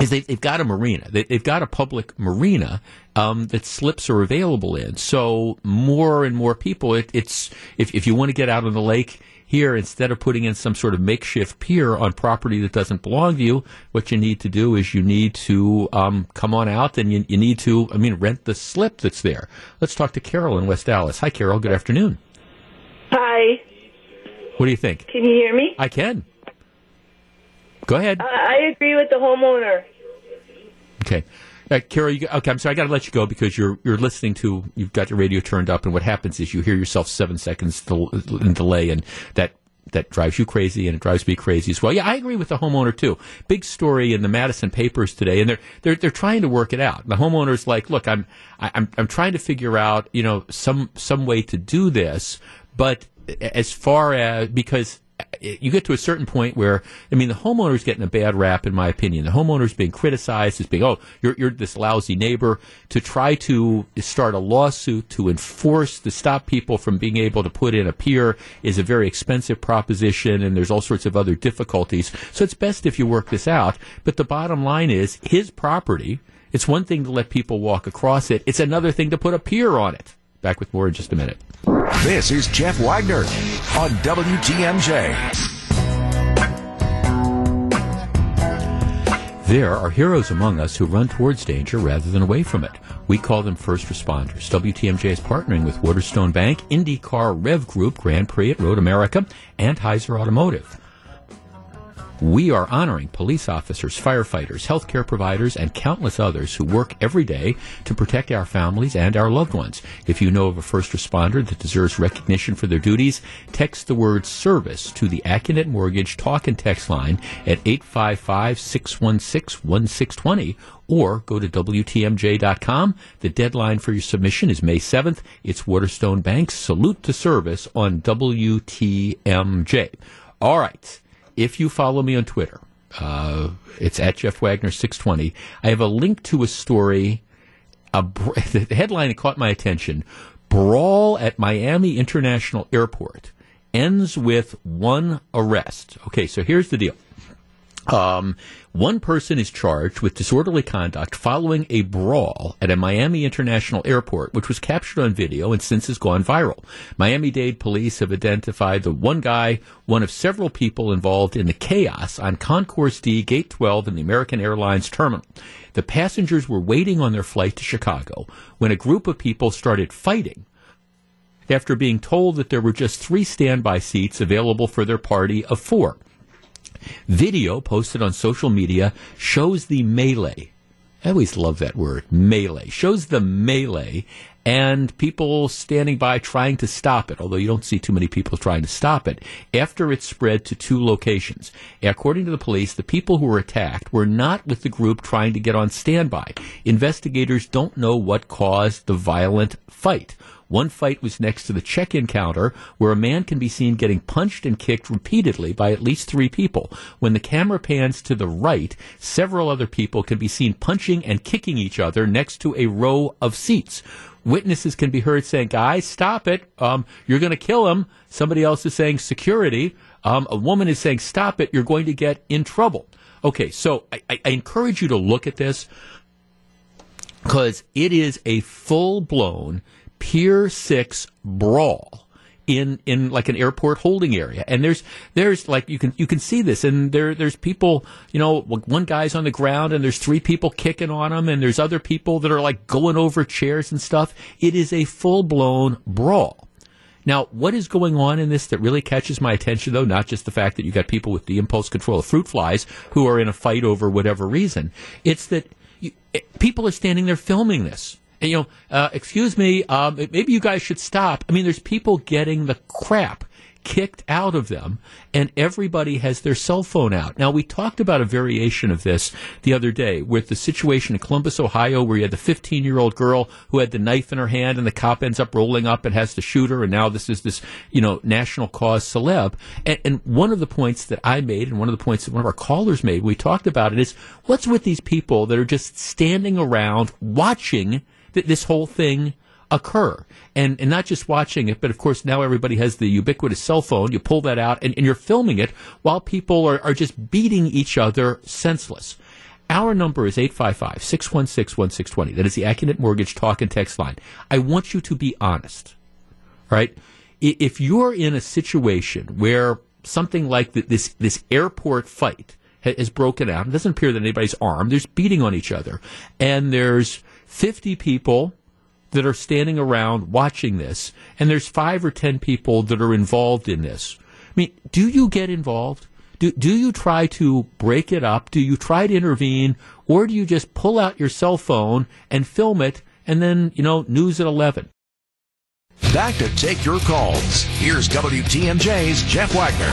is they, have got a marina. They, have got a public marina um, that slips are available in. So more and more people, it, it's if, if you want to get out on the lake, here, instead of putting in some sort of makeshift pier on property that doesn't belong to you, what you need to do is you need to um, come on out and you, you need to, I mean, rent the slip that's there. Let's talk to Carol in West Allis. Hi, Carol. Good afternoon. Hi. What do you think? Can you hear me? I can. Go ahead. Uh, I agree with the homeowner. Okay. Uh, Carol, you, okay, I'm sorry, I got to let you go because you're you're listening to you've got your radio turned up, and what happens is you hear yourself seven seconds in delay, and that that drives you crazy and it drives me crazy as well. Yeah, I agree with the homeowner too. Big story in the Madison papers today, and they're they're they're trying to work it out. The homeowner's like, look, I'm I'm I'm trying to figure out you know some some way to do this, but as far as because you get to a certain point where, I mean, the homeowner's getting a bad rap, in my opinion. The homeowner's being criticized as being, oh, you're, you're this lousy neighbor. To try to start a lawsuit to enforce, to stop people from being able to put in a pier is a very expensive proposition, and there's all sorts of other difficulties. So it's best if you work this out. But the bottom line is his property. It's one thing to let people walk across it. It's another thing to put a pier on it. Back with more in just a minute. This is Jeff Wagner on WTMJ. There are heroes among us who run towards danger rather than away from it. We call them first responders. WTMJ is partnering with Waterstone Bank, IndyCar Rev Group, Grand Prix at Road America, and Heiser Automotive. We are honoring police officers, firefighters, healthcare providers, and countless others who work every day to protect our families and our loved ones. If you know of a first responder that deserves recognition for their duties, text the word service to the Accunet Mortgage talk and text line at 855-616-1620 or go to WTMJ.com. The deadline for your submission is May 7th. It's Waterstone Bank's Salute to Service on WTMJ. All right if you follow me on Twitter, uh, it's at Jeff Wagner 620. I have a link to a story. A, the headline caught my attention. Brawl at Miami International Airport ends with one arrest. Okay, so here's the deal. Um, one person is charged with disorderly conduct following a brawl at a Miami International Airport, which was captured on video and since has gone viral. Miami Dade police have identified the one guy, one of several people involved in the chaos on Concourse D, Gate 12 in the American Airlines terminal. The passengers were waiting on their flight to Chicago when a group of people started fighting after being told that there were just three standby seats available for their party of four. Video posted on social media shows the melee. I always love that word, melee. Shows the melee and people standing by trying to stop it, although you don't see too many people trying to stop it, after it spread to two locations. According to the police, the people who were attacked were not with the group trying to get on standby. Investigators don't know what caused the violent fight. One fight was next to the check in counter where a man can be seen getting punched and kicked repeatedly by at least three people. When the camera pans to the right, several other people can be seen punching and kicking each other next to a row of seats. Witnesses can be heard saying, guys, stop it. Um, you're going to kill him. Somebody else is saying security. Um, a woman is saying, stop it. You're going to get in trouble. Okay, so I, I encourage you to look at this because it is a full blown Pier 6 brawl in in like an airport holding area. And there's there's like you can you can see this and there there's people you know one guy's on the ground and there's three people kicking on him and there's other people that are like going over chairs and stuff. It is a full blown brawl. Now what is going on in this that really catches my attention though? Not just the fact that you got people with the impulse control of fruit flies who are in a fight over whatever reason. It's that you, it, people are standing there filming this and, you know, uh, excuse me, um, maybe you guys should stop. I mean, there's people getting the crap kicked out of them, and everybody has their cell phone out. Now, we talked about a variation of this the other day with the situation in Columbus, Ohio, where you had the 15 year old girl who had the knife in her hand, and the cop ends up rolling up and has to shoot her, and now this is this, you know, national cause celeb. And, and one of the points that I made, and one of the points that one of our callers made, we talked about it, is what's with these people that are just standing around watching th- this whole thing occur. And, and not just watching it, but of course now everybody has the ubiquitous cell phone. You pull that out and, and you're filming it while people are, are just beating each other senseless. Our number is 855 616 1620. That is the Accunet Mortgage talk and text line. I want you to be honest, right? If you're in a situation where something like this, this airport fight has broken out, it doesn't appear that anybody's armed, there's beating on each other, and there's 50 people that are standing around watching this, and there's five or 10 people that are involved in this. I mean, do you get involved? Do, do you try to break it up? Do you try to intervene? Or do you just pull out your cell phone and film it and then, you know, news at 11? Back to take your calls. Here's WTMJ's Jeff Wagner.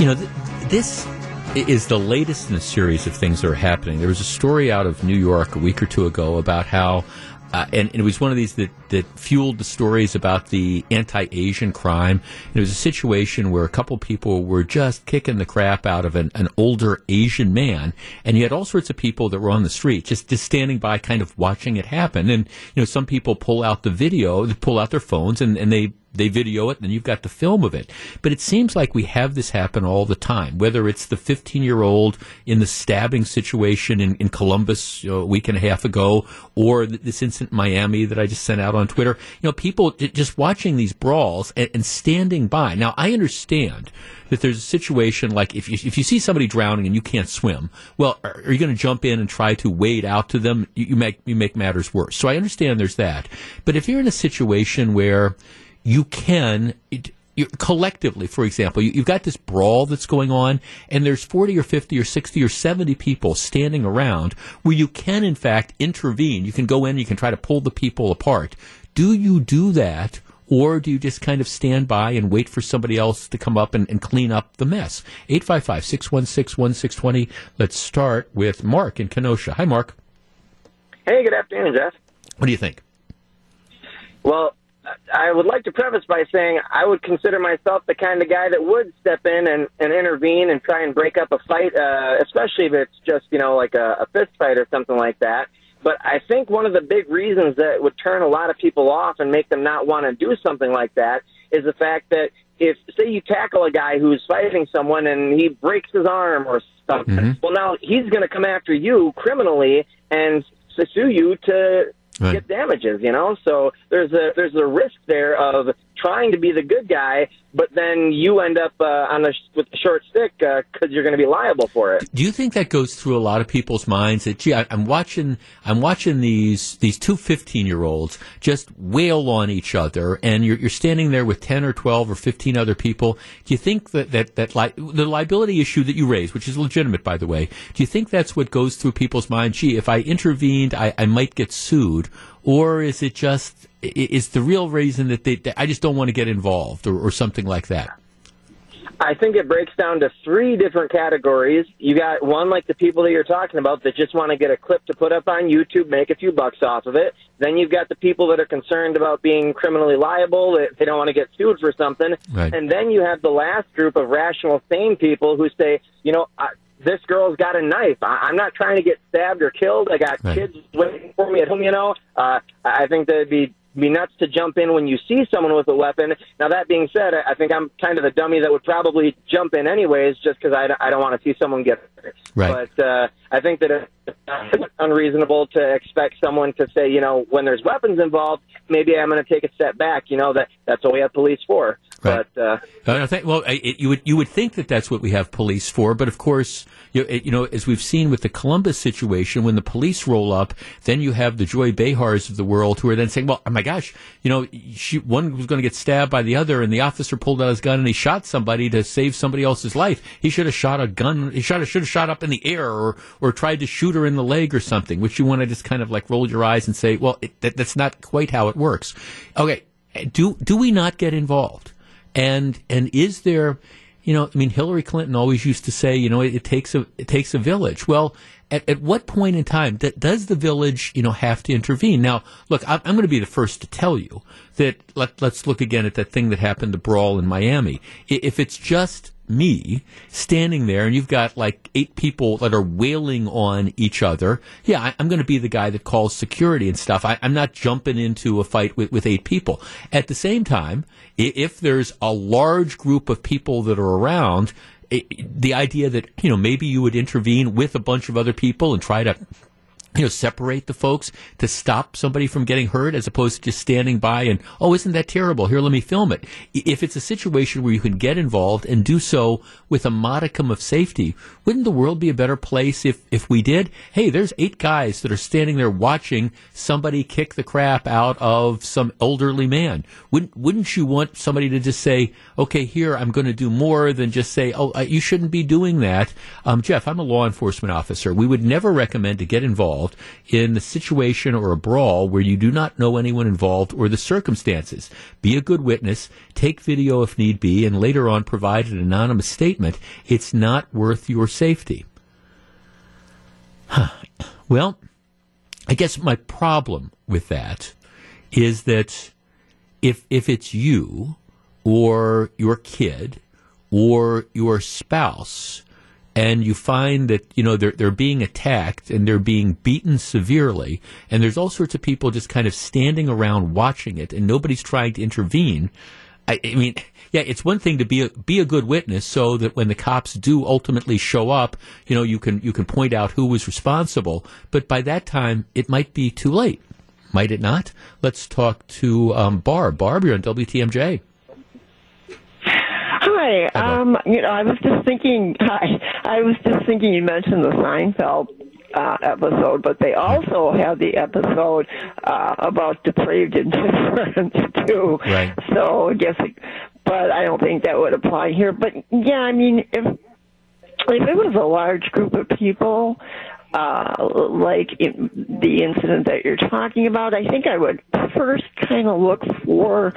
You know, th- this is the latest in a series of things that are happening. There was a story out of New York a week or two ago about how uh, and, and, it was one of these that, that fueled the stories about the anti-Asian crime. And it was a situation where a couple people were just kicking the crap out of an, an older Asian man, and you had all sorts of people that were on the street just just standing by, kind of watching it happen. And you know, some people pull out the video, they pull out their phones, and, and they they video it, and you've got the film of it. But it seems like we have this happen all the time, whether it's the 15 year old in the stabbing situation in, in Columbus a week and a half ago, or this incident in Miami that I just sent out on Twitter. You know, people just watching these brawls and, and standing by. Now, I understand that there's a situation like if you, if you see somebody drowning and you can't swim, well, are, are you going to jump in and try to wade out to them? You, you make you make matters worse. So I understand there's that. But if you're in a situation where you can collectively, for example, you, have got this brawl that's going on, and there's 40 or 50 or 60 or 70 people standing around where you can, in fact, intervene. You can go in, you can try to pull the people apart. Do you do that? Or do you just kind of stand by and wait for somebody else to come up and, and clean up the mess? 855 616 1620. Let's start with Mark in Kenosha. Hi, Mark. Hey, good afternoon, Jeff. What do you think? Well, I would like to preface by saying I would consider myself the kind of guy that would step in and, and intervene and try and break up a fight, uh, especially if it's just, you know, like a, a fist fight or something like that. But I think one of the big reasons that would turn a lot of people off and make them not want to do something like that is the fact that if, say, you tackle a guy who's fighting someone and he breaks his arm or something, mm-hmm. well, now he's going to come after you criminally and sue you to right. get damages. You know, so there's a there's a risk there of trying to be the good guy, but then you end up uh, on the with the short stick because uh, you're going to be liable for it. Do you think that goes through a lot of people's minds that gee, I, am watching I'm watching these these two 15 year olds just wail on each other, and you're, you're standing there with 10 or 12 or 15 other people. Do you think that that that li- the liability issue that you raised, which is legitimate by the way, do you think that's what goes through people's minds? Gee, if I intervened, I, I might get sued, or is it just is the real reason that they, I just don't want to get involved or, or something like that? I think it breaks down to three different categories. You got one like the people that you're talking about that just want to get a clip to put up on YouTube, make a few bucks off of it. Then you've got the people that are concerned about being criminally liable, that they don't want to get sued for something. Right. And then you have the last group of rational, sane people who say, you know, I, this girl's got a knife. I, I'm not trying to get stabbed or killed. I got right. kids waiting for me at home, you know. Uh, I think that'd be be nuts to jump in when you see someone with a weapon. Now, that being said, I think I'm kind of the dummy that would probably jump in anyways, just because I, I don't want to see someone get hurt. Right. But uh, I think that it's unreasonable to expect someone to say, you know, when there's weapons involved, maybe I'm going to take a step back. You know, that that's what we have police for. Right. But uh, I think, well, it, you would you would think that that's what we have police for, but of course, you know, it, you know, as we've seen with the Columbus situation, when the police roll up, then you have the Joy Behars of the world who are then saying, "Well, oh my gosh, you know, she, one was going to get stabbed by the other, and the officer pulled out his gun and he shot somebody to save somebody else's life. He should have shot a gun. He should have shot up in the air or or tried to shoot her in the leg or something." Which you want to just kind of like roll your eyes and say, "Well, it, that, that's not quite how it works." Okay, do do we not get involved? And and is there, you know, I mean, Hillary Clinton always used to say, you know, it, it takes a it takes a village. Well, at, at what point in time does the village, you know, have to intervene? Now, look, I'm, I'm going to be the first to tell you that let, let's look again at that thing that happened, the brawl in Miami. If it's just me standing there and you've got like eight people that are wailing on each other, yeah, I, am going to be the guy that calls security and stuff. I, am not jumping into a fight with, with eight people. At the same time, if there's a large group of people that are around, the idea that, you know, maybe you would intervene with a bunch of other people and try to you know, separate the folks to stop somebody from getting hurt as opposed to just standing by and, oh, isn't that terrible? Here, let me film it. If it's a situation where you can get involved and do so with a modicum of safety, wouldn't the world be a better place if, if we did? Hey, there's eight guys that are standing there watching somebody kick the crap out of some elderly man. Wouldn't, wouldn't you want somebody to just say, okay, here, I'm going to do more than just say, oh, you shouldn't be doing that? Um, Jeff, I'm a law enforcement officer. We would never recommend to get involved involved in the situation or a brawl where you do not know anyone involved or the circumstances. Be a good witness, take video if need be, and later on provide an anonymous statement. It's not worth your safety. Huh. Well, I guess my problem with that is that if if it's you or your kid or your spouse and you find that you know they're they're being attacked and they're being beaten severely and there's all sorts of people just kind of standing around watching it and nobody's trying to intervene. I, I mean yeah it's one thing to be a, be a good witness so that when the cops do ultimately show up you know you can you can point out who was responsible but by that time it might be too late. Might it not? Let's talk to um, Barb. Barb you're on WTMJ Hi. Um, you know, I was just thinking. Hi. I was just thinking. You mentioned the Seinfeld uh, episode, but they also have the episode uh, about depraved indifference too. Right. So I guess, it, but I don't think that would apply here. But yeah, I mean, if if it was a large group of people, uh, like in the incident that you're talking about, I think I would first kind of look for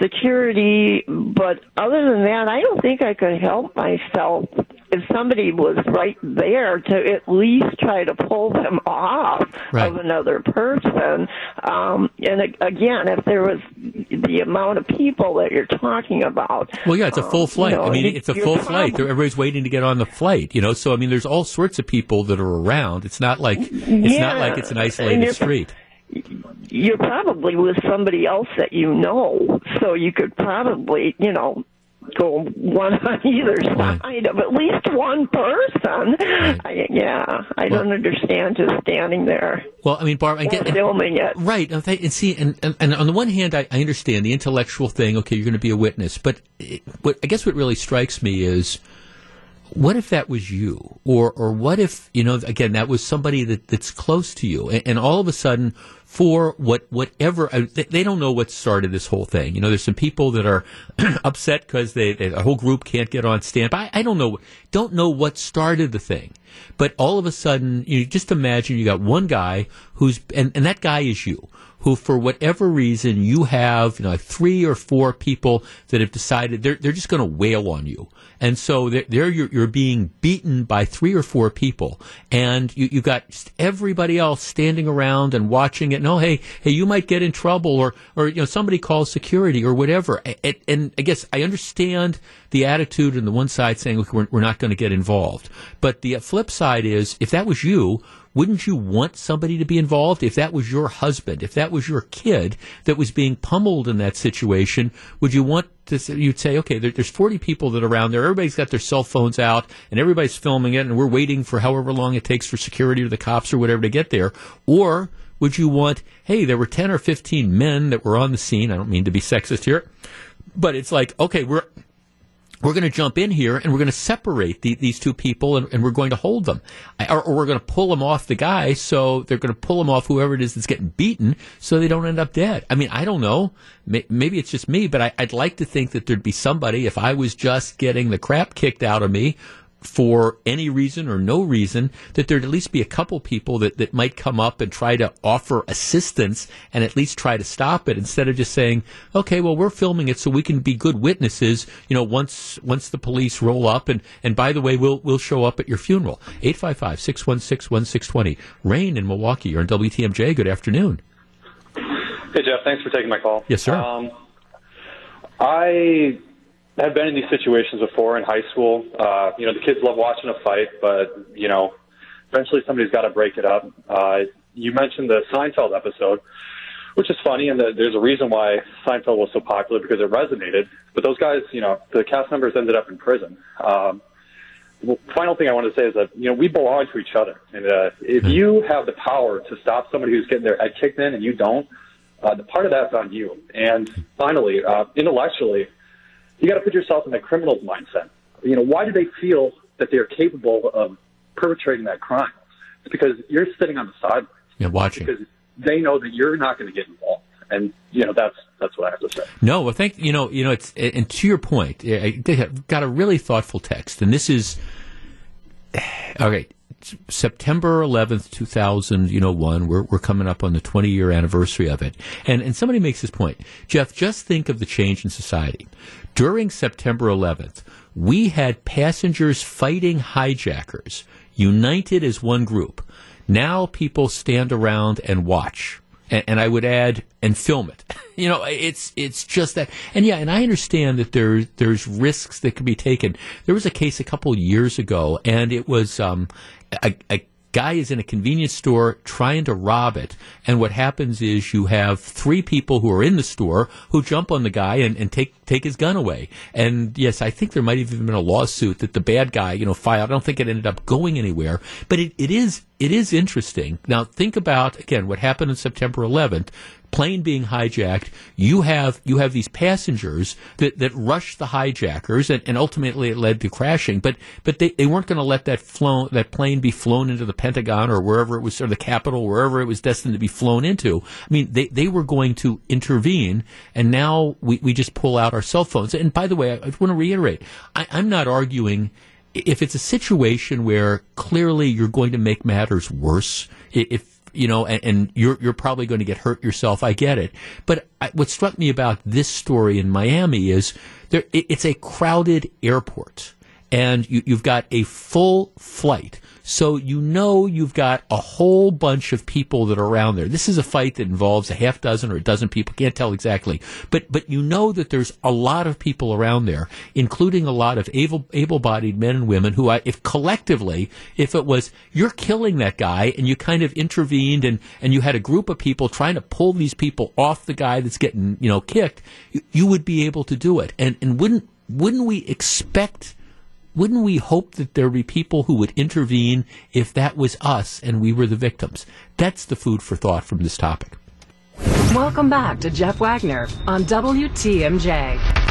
security. But other than that, I don't think I could help myself if somebody was right there to at least try to pull them off Right. of another person. Um, and again, if there was the amount of people that you're talking about, Well, yeah, it's a full um, flight. you know, I mean, it's a full flight. Everybody's waiting to get on the flight, you know. So, I mean, there's all sorts of people that are around. It's not like it's not like it's an isolated street. you're probably with somebody else that you know, so you could probably, you know, go one on either side of at least one person. I, yeah, I don't understand just standing there Well, I mean, Barb, I get filming it. right. And and see, and, and, and on the one hand, I, I understand the intellectual thing. Okay, you're going to be a witness, but it, what I guess what really strikes me is. What if that was you, or or what if you know again that was somebody that, that's close to you, and, and all of a sudden, for what whatever uh, they, don't know what started this whole thing. You know, there's some people that are upset because they, a whole group can't get on stand. I, I don't know, don't know what started the thing, but all of a sudden, you just imagine you got one guy who's and, and that guy is you who, for whatever reason, you have, you know, three or four people that have decided they're, they're just going to wail on you. And so there, there you're, you're being beaten by three or four people. And you, you got everybody else standing around and watching it. No, hey, hey, you might get in trouble or, or, you know, somebody calls security or whatever. And, and I guess I understand the attitude on the one side saying, look, we're, we're not going to get involved. But the flip side is, if that was you, wouldn't you want somebody to be involved? If that was your husband, if that was your kid that was being pummeled in that situation, would you want to, say- you'd say, okay, there, there's 40 people that are around there, everybody's got their cell phones out, and everybody's filming it, and we're waiting for however long it takes for security or the cops or whatever to get there. Or would you want, hey, there were 10 or 15 men that were on the scene, I don't mean to be sexist here, but it's like, okay, we're, we're going to jump in here and we're going to separate the, these two people and, and we're going to hold them. Or, or we're going to pull them off the guy so they're going to pull them off whoever it is that's getting beaten so they don't end up dead. I mean, I don't know. May- Maybe it's just me, but I, I'd like to think that there'd be somebody, if I was just getting the crap kicked out of me, for any reason or no reason, that there'd at least be a couple people that, that might come up and try to offer assistance and at least try to stop it instead of just saying, okay, well, we're filming it so we can be good witnesses, you know, once, once the police roll up and, and by the way, we'll, we'll show up at your funeral. 855-616-1620. Rain in Milwaukee. You're on WTMJ. Good afternoon. Hey, Jeff. Thanks for taking my call. Yes, sir. Um, I have been in these situations before in high school. Uh, you know, the kids love watching a fight, but, you know, eventually somebody's got to break it up. Uh, you mentioned the Seinfeld episode, which is funny, and the, there's a reason why Seinfeld was so popular because it resonated. But those guys, you know, the cast members ended up in prison. Um, final thing I want to say is that you know we belong to each other, and uh, if you have the power to stop somebody who's getting their head kicked in and you don't, uh, the part of that's on you. And finally, uh, intellectually, you got to put yourself in the criminal's mindset. You know, why do they feel that they are capable of perpetrating that crime? It's because you're sitting on the sidelines Yeah, watching. because they know that you're not going to get involved, and you know that's that's what I have to say. No, well, thank you know, you know, it's and to your point, I I got a really thoughtful text, and this is right. September 11th, 2000, you know, one, we're, we're coming up on the 20 year anniversary of it. And, and somebody makes this point. Jeff, just think of the change in society. During September 11th, we had passengers fighting hijackers united as one group. Now people stand around and watch. And, and I would add, and film it. you know, it's it's just that. And yeah, and I understand that there's there's risks that can be taken. There was a case a couple years ago, and it was um, a, a guy is in a convenience store trying to rob it. And what happens is you have three people who are in the store who jump on the guy and, and take, take his gun away. And yes, I think there might have even been a lawsuit that the bad guy, you know, filed. I don't think it ended up going anywhere, but it, it is, it is interesting. Now think about, again, what happened on September 11th plane being hijacked, you have you have these passengers that, that rushed the hijackers, and, and ultimately it led to crashing. But but they, they weren't going to let that flown that plane be flown into the Pentagon or wherever it was, or the Capitol, wherever it was destined to be flown into. I mean, they, they were going to intervene, and now we, we just pull out our cell phones. And by the way, I, I want to reiterate, I, I'm not arguing if it's a situation where clearly you're going to make matters worse, if you know, and, and, you're you're probably going to get hurt yourself. I get it, but I, what struck me about this story in Miami is there it, it's a crowded airport, and you, you've got a full flight so you know you've got a whole bunch of people that are around there. This is a fight that involves a half dozen or a dozen people. Can't tell exactly, but but you know that there's a lot of people around there, including a lot of able able-bodied men and women who, I, if collectively, if it was you're killing that guy and you kind of intervened and and you had a group of people trying to pull these people off the guy that's getting you know kicked, you, you would be able to do it. And and wouldn't wouldn't we expect wouldn't we hope that there would be people who would intervene if that was us and we were the victims? That's the food for thought from this topic. Welcome back to Jeff Wagner on WTMJ.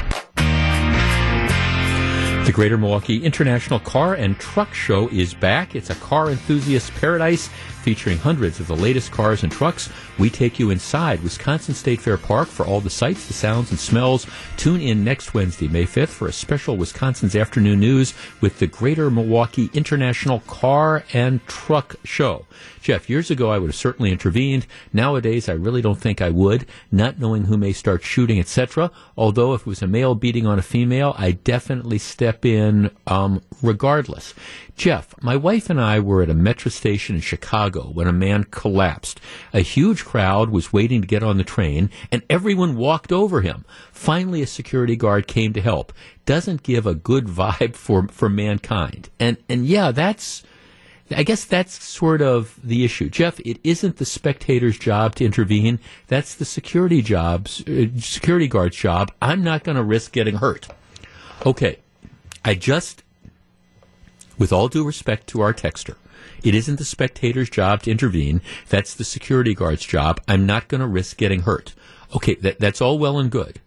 The Greater Milwaukee International Car and Truck Show is back. It's a car enthusiast paradise featuring hundreds of the latest cars and trucks. We take you inside Wisconsin State Fair Park for all the sights, the sounds, and smells. Tune in next Wednesday, May 5th, for a special Wisconsin's Afternoon News with the Greater Milwaukee International Car and Truck Show. Jeff, years ago I would have certainly intervened. Nowadays I really don't think I would, not knowing who may start shooting, etc. Although if it was a male beating on a female, I definitely step in um, regardless. Jeff, my wife and I were at a metro station in Chicago when a man collapsed. A huge crowd was waiting to get on the train, and everyone walked over him. Finally, a security guard came to help. Doesn't give a good vibe for, for mankind. And, and yeah, that's, I guess that's sort of the issue. Jeff, it isn't the spectator's job to intervene. That's the security job's, uh, security guard's job. I'm not going to risk getting hurt. Okay. I just with all due respect to our texter, it isn't the spectator's job to intervene. That's the security guard's job. I'm not going to risk getting hurt. Okay, that, that's all well and good.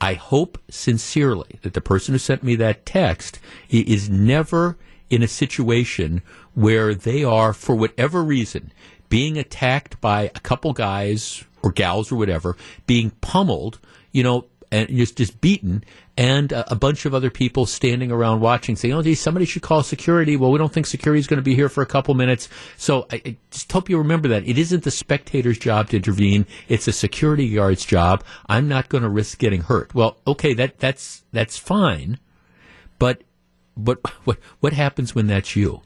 I hope sincerely that the person who sent me that text is never in a situation where they are, for whatever reason, being attacked by a couple guys or gals or whatever, being pummeled, you know, and just just beaten, and a, a, bunch of other people standing around watching, saying, "Oh, geez, somebody should call security." Well, we don't think security is going to be here for a couple minutes, so I, I, just hope you remember that it isn't the spectator's job to intervene; it's a security guard's job. I'm not going to risk getting hurt. Well, okay, that that's that's fine, but but what what happens when that's you?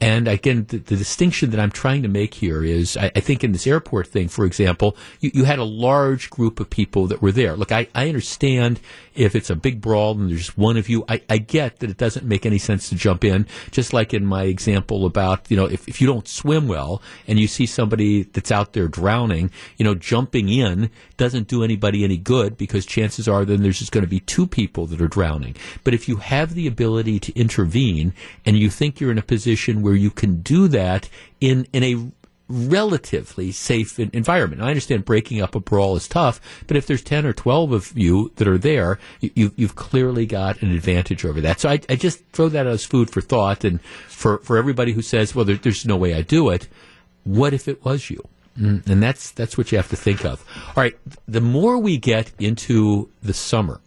And again, the, the, distinction that I'm trying to make here is, I, I think in this airport thing, for example, you, you, had a large group of people that were there. Look, I, I understand if it's a big brawl and there's one of you, I, I, get that it doesn't make any sense to jump in. Just like in my example about, you know, if, if you don't swim well and you see somebody that's out there drowning, you know, jumping in doesn't do anybody any good because chances are then there's just going to be two people that are drowning. But if you have the ability to intervene and you think you're in a position where you can do that in, in a relatively safe environment. I understand breaking up a brawl is tough, but if there's 10 or 12 of you that are there, you, have clearly got an advantage over that. So I, I, just throw that as food for thought. And for, for everybody who says, well, there, there's no way I do it, what if it was you? Mm, and that's, that's what you have to think of. All right. The more we get into the summer,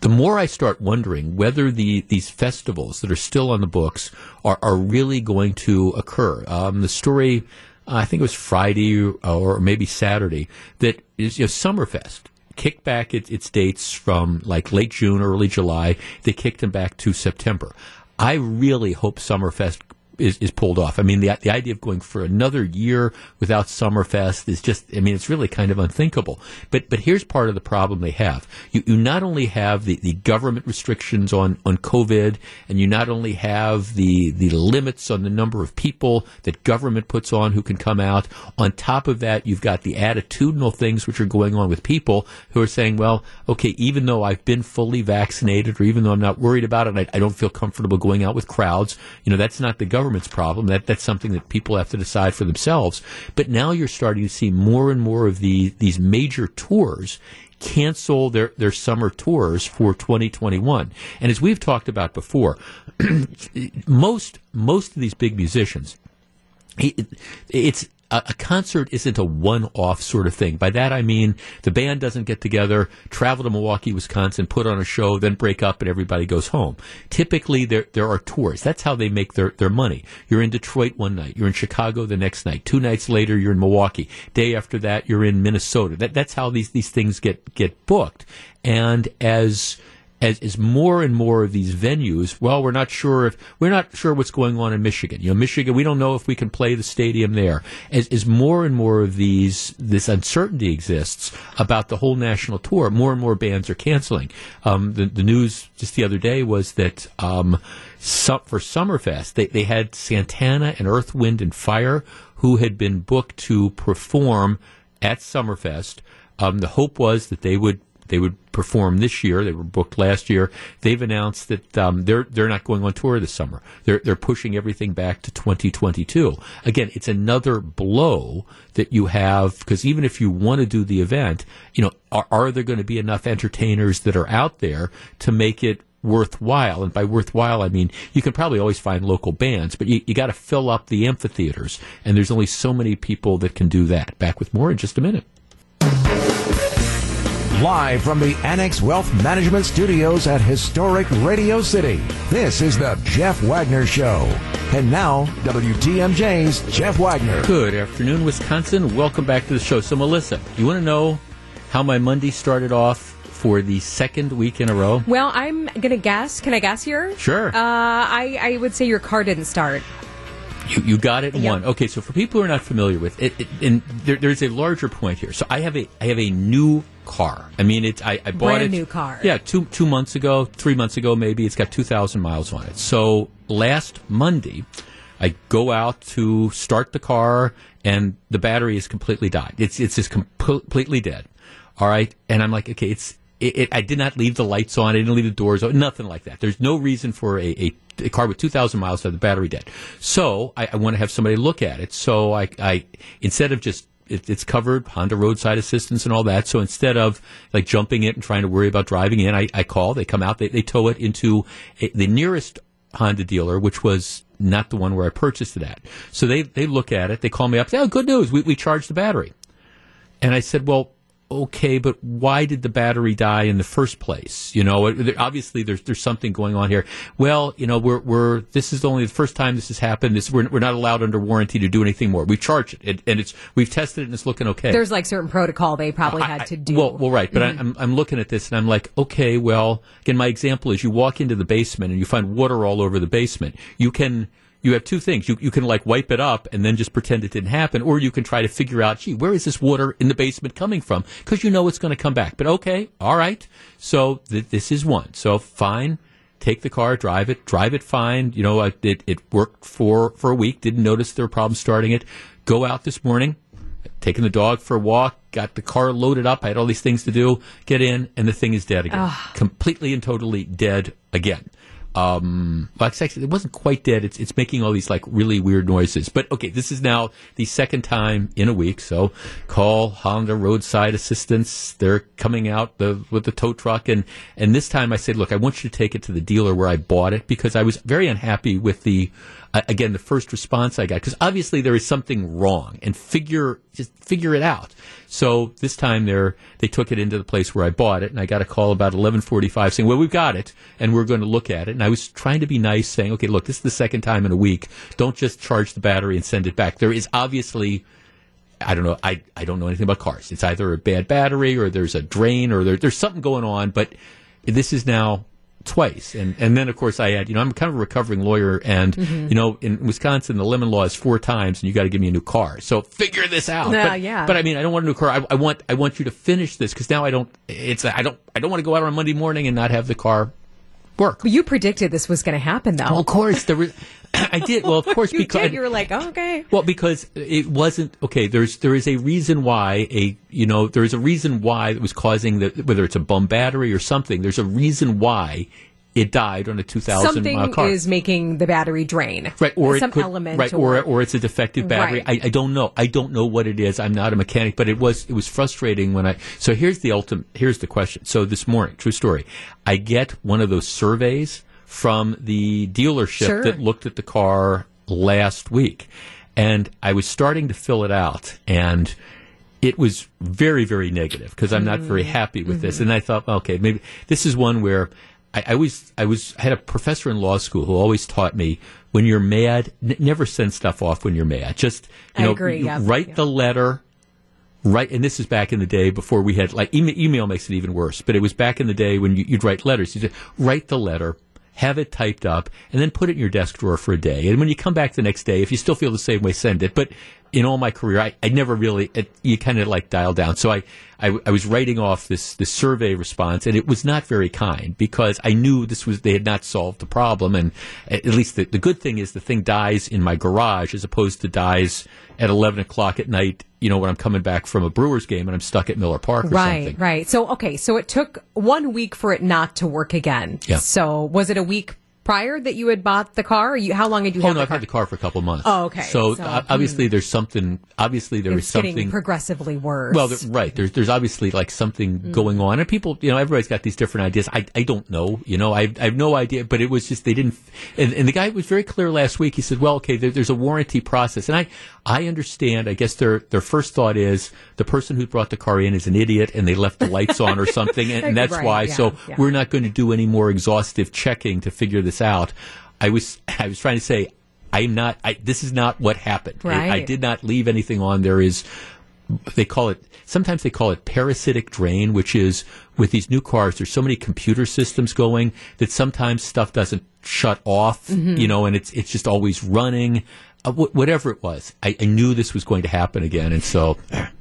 the more I start wondering whether the these festivals that are still on the books are, are really going to occur. Um, the story, I think it was Friday or maybe Saturday, that is you know, Summerfest kicked back its, its dates from like late June, early July. They kicked them back to September. I really hope Summerfest is, is pulled off. I mean, the the idea of going for another year without Summerfest is just, I mean, it's really kind of unthinkable. But but here's part of the problem they have. You, you not only have the, the government restrictions on, on COVID, and you not only have the the limits on the number of people that government puts on who can come out. On top of that, you've got the attitudinal things which are going on with people who are saying, well, okay, even though I've been fully vaccinated, or even though I'm not worried about it, I, I don't feel comfortable going out with crowds, you know, that's not the government's problem. That that's something that people have to decide for themselves. But now you're starting to see more and more of the these major tours cancel their, their summer tours for 2021. And as we've talked about before, most most of these big musicians, it, it's a, a concert isn't a one-off sort of thing. By that I mean the band doesn't get together, travel to Milwaukee, Wisconsin, put on a show, then break up, and everybody goes home. Typically, there there are tours. That's how they make their their money. You're in Detroit one night, you're in Chicago the next night, two nights later you're in Milwaukee, day after that you're in Minnesota. That that's how these these things get get booked. And as as, as more and more of these venues, well, we're not sure if we're not sure what's going on in Michigan. You know, Michigan, we don't know if we can play the stadium there. As, as more and more of these this uncertainty exists about the whole national tour, more and more bands are canceling. Um, the, the news just the other day was that um, for Summerfest, they, they had Santana and Earth, Wind, and Fire who had been booked to perform at Summerfest. Um, the hope was that they would they would perform this year. They were booked last year. They've announced that um, they're they're not going on tour this summer. They're they're pushing everything back to 2022. Again, it's another blow that you have because even if you want to do the event, you know, are, are there going to be enough entertainers that are out there to make it worthwhile. And by worthwhile, I mean you can probably always find local bands, but you, you got to fill up the amphitheaters. And there's only so many people that can do that. Back with more in just a minute. Live from the Annex Wealth Management Studios at historic Radio City, this is the Jeff Wagner Show. And now, WTMJ's Jeff Wagner. Good afternoon, Wisconsin. Welcome back to the show. So, Melissa, you want to know how my Monday started off for the second week in a row? Well, I'm going to guess. Can I guess here? Sure. Uh, I, I would say your car didn't start. You, you got it in one. Okay, so for people who are not familiar with it, it and there, there's a larger point here. So I have a I have a new car. I mean, it's I, I bought Brand it new car. Yeah, two two months ago, three months ago, maybe. It's got two thousand miles on it. So last Monday, I go out to start the car, and the battery is completely died. It's it's just com- completely dead. All right, and I'm like, okay, it's. It, it, I did not leave the lights on. I didn't leave the doors on. Nothing like that. There's no reason for a, a, a car with 2,000 miles to have the battery dead. So I, I want to have somebody look at it. So I, I instead of just it, it's covered Honda roadside assistance and all that. So instead of like jumping it and trying to worry about driving in, I, I call. They come out. They, they tow it into a, the nearest Honda dealer, which was not the one where I purchased it at. So they they look at it. They call me up. Say, oh, good news. We we charged the battery. And I said, well, okay, but why did the battery die in the first place? You know, obviously there's there's something going on here. Well, you know, we're we're this is only the first time this has happened. This we're, we're not allowed under warranty to do anything more. We charge it, and, and it's we've tested it and it's looking okay. There's like certain protocol they probably had to do. Well, well, right, but Mhm. I, I'm I'm looking at this and I'm like, okay, well, again, my example is you walk into the basement and you find water all over the basement. You can. You have two things. You, you can like wipe it up and then just pretend it didn't happen, or you can try to figure out, gee, where is this water in the basement coming from? Because you know it's going to come back. But okay, all right. So th- this is one. So fine, take the car, drive it, drive it fine. You know, it, it worked for, for a week, didn't notice there were problems starting it. Go out this morning, taking the dog for a walk, got the car loaded up. I had all these things to do, get in, and the thing is dead again. Ah. Completely and totally dead again. Um, well, it's actually, it wasn't quite dead. It's, it's making all these like really weird noises. But okay, this is now the second time in a week. So call Honda roadside assistance. They're coming out the, with the tow truck. And, and this time I said, look, I want you to take it to the dealer where I bought it because I was very unhappy with the, again, the first response I got. Because obviously there is something wrong and figure, just figure it out. So this time they're, they took it into the place where I bought it and I got a call about 1145 saying, well, we've got it and we're going to look at it. And I was trying to be nice saying, okay, look, this is the second time in a week. Don't just charge the battery and send it back. There is obviously, I don't know, I, I don't know anything about cars. It's either a bad battery or there's a drain or there, there's something going on, but this is now twice. And and then of course I had, you know, I'm kind of a recovering lawyer and Mhm. you know, in Wisconsin the lemon law is four times and you got to give me a new car. So figure this out. Yeah, but, yeah. but I mean, I don't want a new car. I, I want I want you to finish this cuz now I don't it's I don't I don't want to go out on Monday morning and not have the car work. You predicted this was going to happen, though. Well, of course, there was. I did. Well, of course, you because did. You were like, oh, okay. well, because it wasn't okay. There's there is a reason why a you know there is a reason why it was causing the whether it's a bum battery or something. There's a reason why it died on a 2,000 Something mile car. is making the battery drain. Right, or some could, element, right, or, or it's a defective battery. Right. I, I don't know. I don't know what it is. I'm not a mechanic, but it was it was frustrating when I. So here's the ultimate. Here's the question. So this morning, true story, I get one of those surveys from the dealership Sure. that looked at the car last week, and I was starting to fill it out, and it was very, very negative because I'm not very mm. happy with this. Mm-hmm. And I thought, okay, maybe this is one where I, I was, I was, I had a professor in law school who always taught me when you're mad, n- never send stuff off when you're mad. Just, you I know, agree, yeah, write the letter. Right, and this is back in the day before we had like email, email makes it even worse. But it was back in the day when you, you'd write letters. You'd write the letter, have it typed up, and then put it in your desk drawer for a day. And when you come back the next day, if you still feel the same way, send it. But in all my career, I, I never really it, you kind of like dial down. So I, I I was writing off this this survey response, and it was not very kind because I knew this was they had not solved the problem. And at least the, the good thing is the thing dies in my garage as opposed to dies at eleven o'clock at night. You know when I'm coming back from a Brewers game and I'm stuck at Miller Park or Right, something. right. So, okay, so it took one week for it not to work again. Yeah. So, was it a week prior that you had bought the car? You, how long had you Oh had no, I've had the car for a couple months. Oh, okay. So, So, uh, obviously, there's something. Obviously, there is it's getting something. progressively worse. Well, there, right. There's there's obviously like something Mm. going on, and people, you know, everybody's got these different ideas. I, I don't know, you know, I, I have no idea, but it was just they didn't. And, and the guy was very clear last week. He said, "Well, okay, there, there's a warranty process," and I I understand. I guess their their first thought is the person who brought the car in is an idiot, and they left the lights on or something, and, and that's Right, why. yeah, so yeah. we're not going to do any more exhaustive checking to figure this out. I was I was trying to say. I'm not. I, this is not what happened. I- I did not leave anything on. There is they call it sometimes they call it parasitic drain which is with these new cars there's so many computer systems going that sometimes stuff doesn't shut off Mhm. you know and it's it's just always running uh, wh- whatever it was I, I knew this was going to happen again and so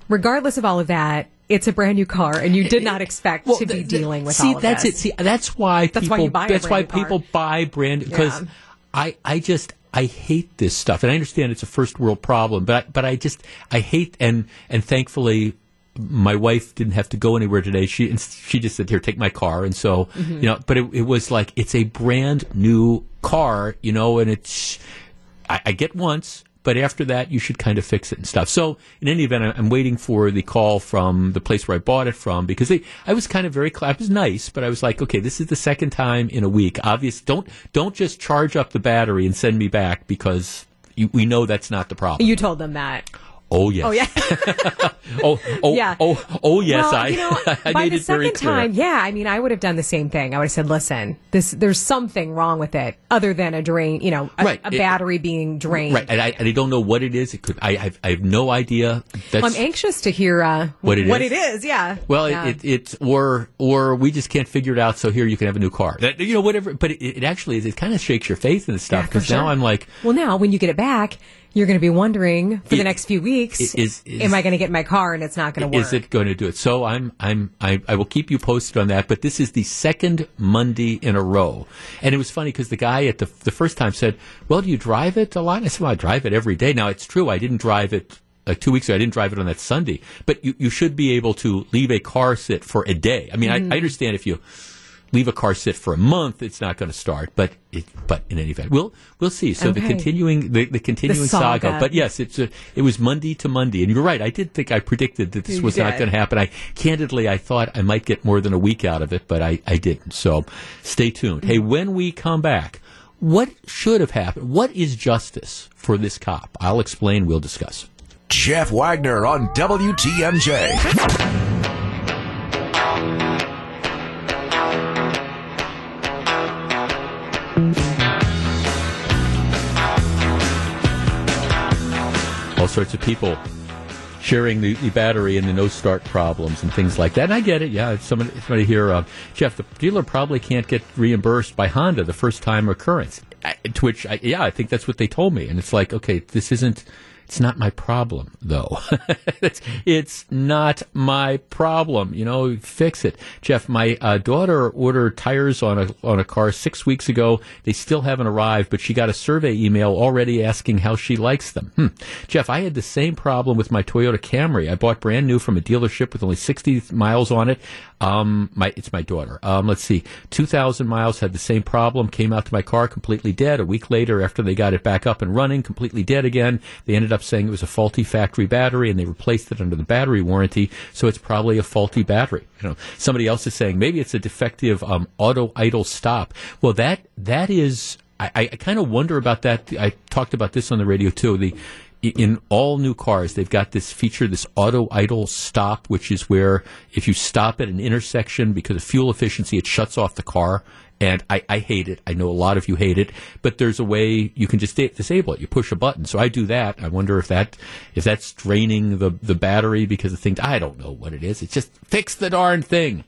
Regardless of all of that, it's a brand new car, and you did not expect to be dealing with see all of that's this. it see that's why That's people why you buy that's why brand new car. buy brand because Yeah. I I just I hate this stuff and I understand it's a first world problem but I, but I just I hate and and thankfully my wife didn't have to go anywhere today she she just said here take my car and so Mhm. you know but it, it was like it's a brand new car you know and it's I, I get once, but after that, you should kind of fix it and stuff. So, in any event, I'm waiting for the call from the place where I bought it from because they, I was kind of very, I was nice, but I was like, okay, this is the second time in a week. Obvious, don't don't just charge up the battery and send me back because you, we know that's not the problem. You told them that. Oh yes. Oh yeah. oh oh Yeah. oh oh yes. well, I you know, I by made the it very second time, yeah. I mean, I would have done the same thing. I would have said, "Listen, this there's something wrong with it, other than a drain, you know, a, Right. a It- battery being drained." Right, and I, and I don't know what it is. It could. I have, I have no idea. That's, Well, I'm anxious to hear uh, What it what is? it is. Yeah. Well, Yeah. it, it, it's or or we just can't figure it out. So here you can have a new car. That, you know, whatever. But it, it actually is. It kind of shakes your faith in this stuff Yeah, for because now. I'm like, Well, now when you get it back, you're going to be wondering for It- the next few weeks: is- is- Am I going to get my car and it's not going to work? is it going to do it? So I'm I'm I, I will keep you posted on that. But this is the second Monday in a row, and it was funny because the guy at the the first time said, "Well, do you drive it a lot?" I said, "Well, I drive it every day." Now it's true. I didn't drive it. Like two weeks ago, I didn't drive it on that Sunday, but you, you should be able to leave a car sit for a day. I mean, Mhm. I, I understand if you leave a car sit for a month, it's not going to start. But it, but in any event, we'll we'll see. So the continuing the, the continuing saga. saga. But yes, it's a, it was Monday to Monday, and you're right. I did think I predicted that this You was not going to happen. I candidly, I thought I might get more than a week out of it, but I I didn't. So stay tuned. Hey, mm-hmm. when we come back. What should have happened? What is justice for this cop? I'll explain. We'll discuss. Jeff Wagner on WTMJ. All sorts of people sharing the, the battery and the no start problems and things like that. And I get it. Yeah, somebody, somebody here, uh, Jeff, the dealer probably can't get reimbursed by Honda the first time occurrence. To which, I, yeah, I think that's what they told me. And it's like, okay, this isn't it's not my problem, though. it's, it's not my problem. You know, fix it. Jeff, my uh, daughter ordered tires on a on a car six weeks ago. They still haven't arrived, but she got a survey email already asking how she likes them. Hmm. Jeff, I had the same problem with my Toyota Camry. I bought brand new from a dealership with only 60 miles on it. Um, my it's my daughter. Um, let's see, 2,000 miles had the same problem. Came out to my car completely dead. A week later, after they got it back up and running, completely dead again. They ended up saying it was a faulty factory battery, and they replaced it under the battery warranty. So it's probably a faulty battery. You know, somebody else is saying maybe it's a defective um, auto idle stop. Well, that that is. I, I kind of wonder about that. I talked about this on the radio too. The in all new cars, they've got this feature, this auto idle stop, which is where if you stop at an intersection because of fuel efficiency, it shuts off the car. And I, I hate it. I know a lot of you hate it, but there's a way you can just disable it. You push a button. So I do that. I wonder if that if that's draining the the battery because the thing. I don't know what it is. It's just fix the darn thing.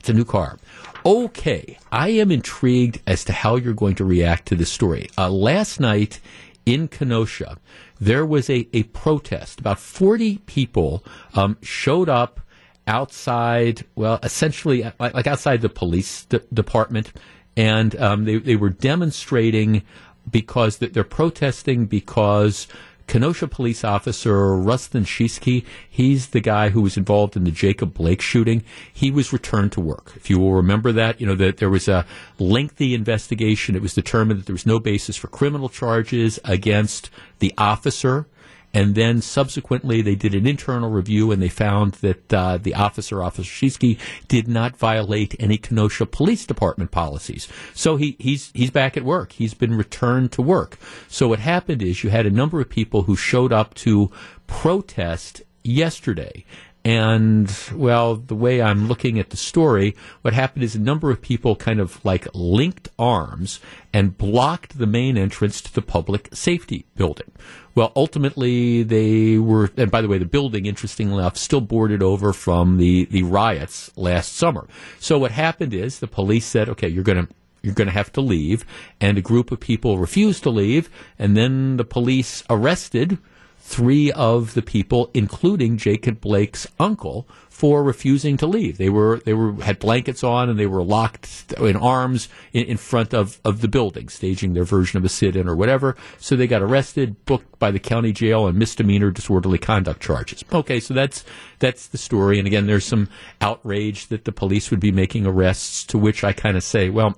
It's a new car. Okay, I am intrigued as to how you're going to react to this story. Uh, last night in Kenosha, there was a, a protest. About 40 people um, showed up outside, well, essentially like, like outside the police de- department, and um, they, they were demonstrating because they're protesting because Kenosha police officer Rusten Sheskey, he's the guy who was involved in the Jacob Blake shooting. He was returned to work. If you will remember that, you know, that there was a lengthy investigation. It was determined that there was no basis for criminal charges against the officer and then subsequently, they did an internal review and they found that uh, the officer, Officer Sheskey, did not violate any Kenosha Police Department policies. So he, he's, he's back at work. He's been returned to work. So what happened is you had a number of people who showed up to protest yesterday. And, well, the way I'm looking at the story, what happened is a number of people kind of like linked arms and blocked the main entrance to the public safety building. Well, ultimately, they were, and by the way, the building, interestingly enough, still boarded over from the, the riots last summer. So what happened is the police said, okay, you're going to you're going to have to leave. And a group of people refused to leave. And then the police arrested three of the people, including Jacob Blake's uncle, for refusing to leave. They were they were had blankets on and they were locked in arms in, in front of, of the building, staging their version of a sit-in or whatever. So they got arrested, booked by the county jail on misdemeanor disorderly conduct charges. Okay, so that's that's the story. And again, there's some outrage that the police would be making arrests. To which I kind of say, well,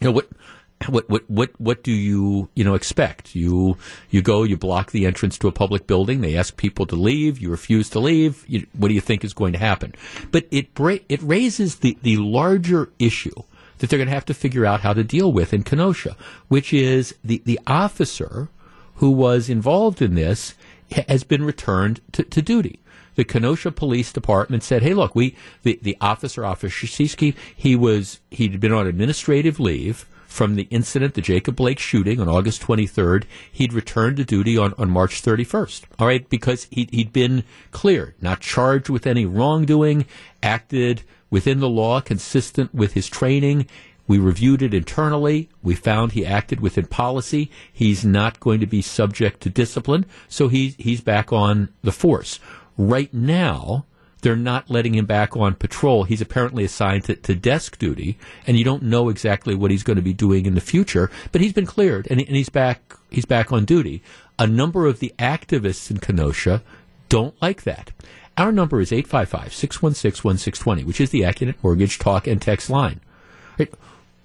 you know what what what what what do you you know expect? You you go, you block the entrance to a public building. They ask people to leave. You refuse to leave. You, what do you think is going to happen? But it bra- it raises the the larger issue that they're going to have to figure out how to deal with in Kenosha, which is the the officer who was involved in this has been returned to, to duty the Kenosha Police Department said, "Hey, look, we the, the officer, Officer Sheskey, he was he'd been on administrative leave from the incident, the Jacob Blake shooting on August 23rd. He'd returned to duty on, on March 31st. All right, because he, he'd been cleared, not charged with any wrongdoing, acted within the law, consistent with his training. We reviewed it internally. We found he acted within policy. He's not going to be subject to discipline, so he, he's back on the force. Right now, they're not letting him back on patrol. He's apparently assigned to, to, desk duty, and you don't know exactly what he's going to be doing in the future. But he's been cleared, and, and he's back. He's back on duty. A number of the activists in Kenosha don't like that. Our number is 855-616-1620, which is the Accunet Mortgage Talk and Text line.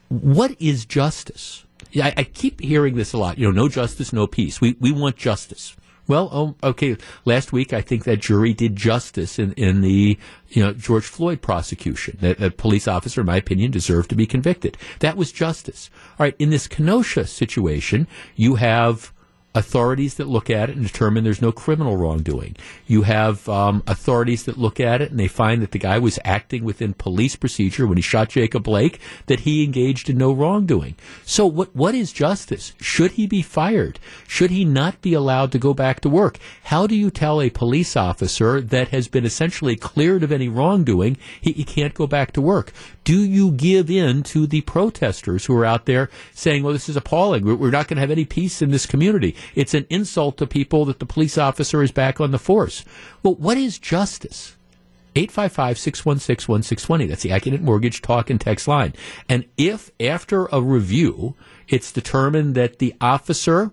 What is justice? I, I keep hearing this a lot. You know, no justice, no peace. We, we want justice. Well, oh, okay. Last week, I think that jury did justice in, in the you know George Floyd prosecution. That a police officer, in my opinion, deserved to be convicted. That was justice. All right. In this Kenosha situation, you have authorities that look at it and determine there's no criminal wrongdoing. You have um, authorities that look at it and they find that the guy was acting within police procedure when he shot Jacob Blake, that he engaged in no wrongdoing. So what what is justice? Should he be fired? Should he not be allowed to go back to work? How do you tell a police officer that has been essentially cleared of any wrongdoing he, he can't go back to work? Do you give in to the protesters who are out there saying, well, this is appalling. We're, not going to have any peace in this community. It's an insult to people that the police officer is back on the force. Well, what is justice? 855-616-1620. That's the Accunet Mortgage talk and text line. And if after a review, it's determined that the officer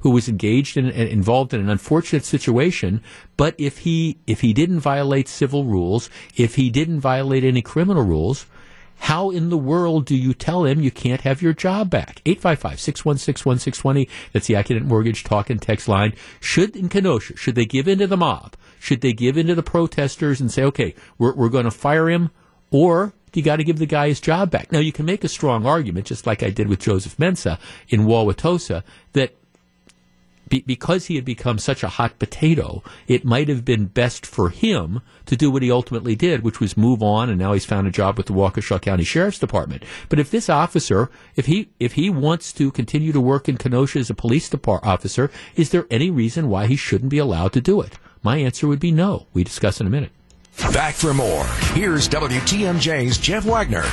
who was engaged in and involved in an unfortunate situation, but if he if he didn't violate civil rules, if he didn't violate any criminal rules, how in the world do you tell him you can't have your job back? 855-616-1620. That's the Accunet Mortgage talk and text line. Should in Kenosha, should they give in to the mob? Should they give in to the protesters and say, okay, we're, we're going to fire him? Or do you got to give the guy his job back? Now, you can make a strong argument, just like I did with Joseph Mensah in Wauwatosa, that be, because he had become such a hot potato, it might have been best for him to do what he ultimately did, which was move on, and now he's found a job with the Waukesha County Sheriff's Department. But if this officer, if he if he wants to continue to work in Kenosha as a police department officer, is there any reason why he shouldn't be allowed to do it? My answer would be no. We discuss in a minute. Back for more. Here's WTMJ's Jeff Wagner.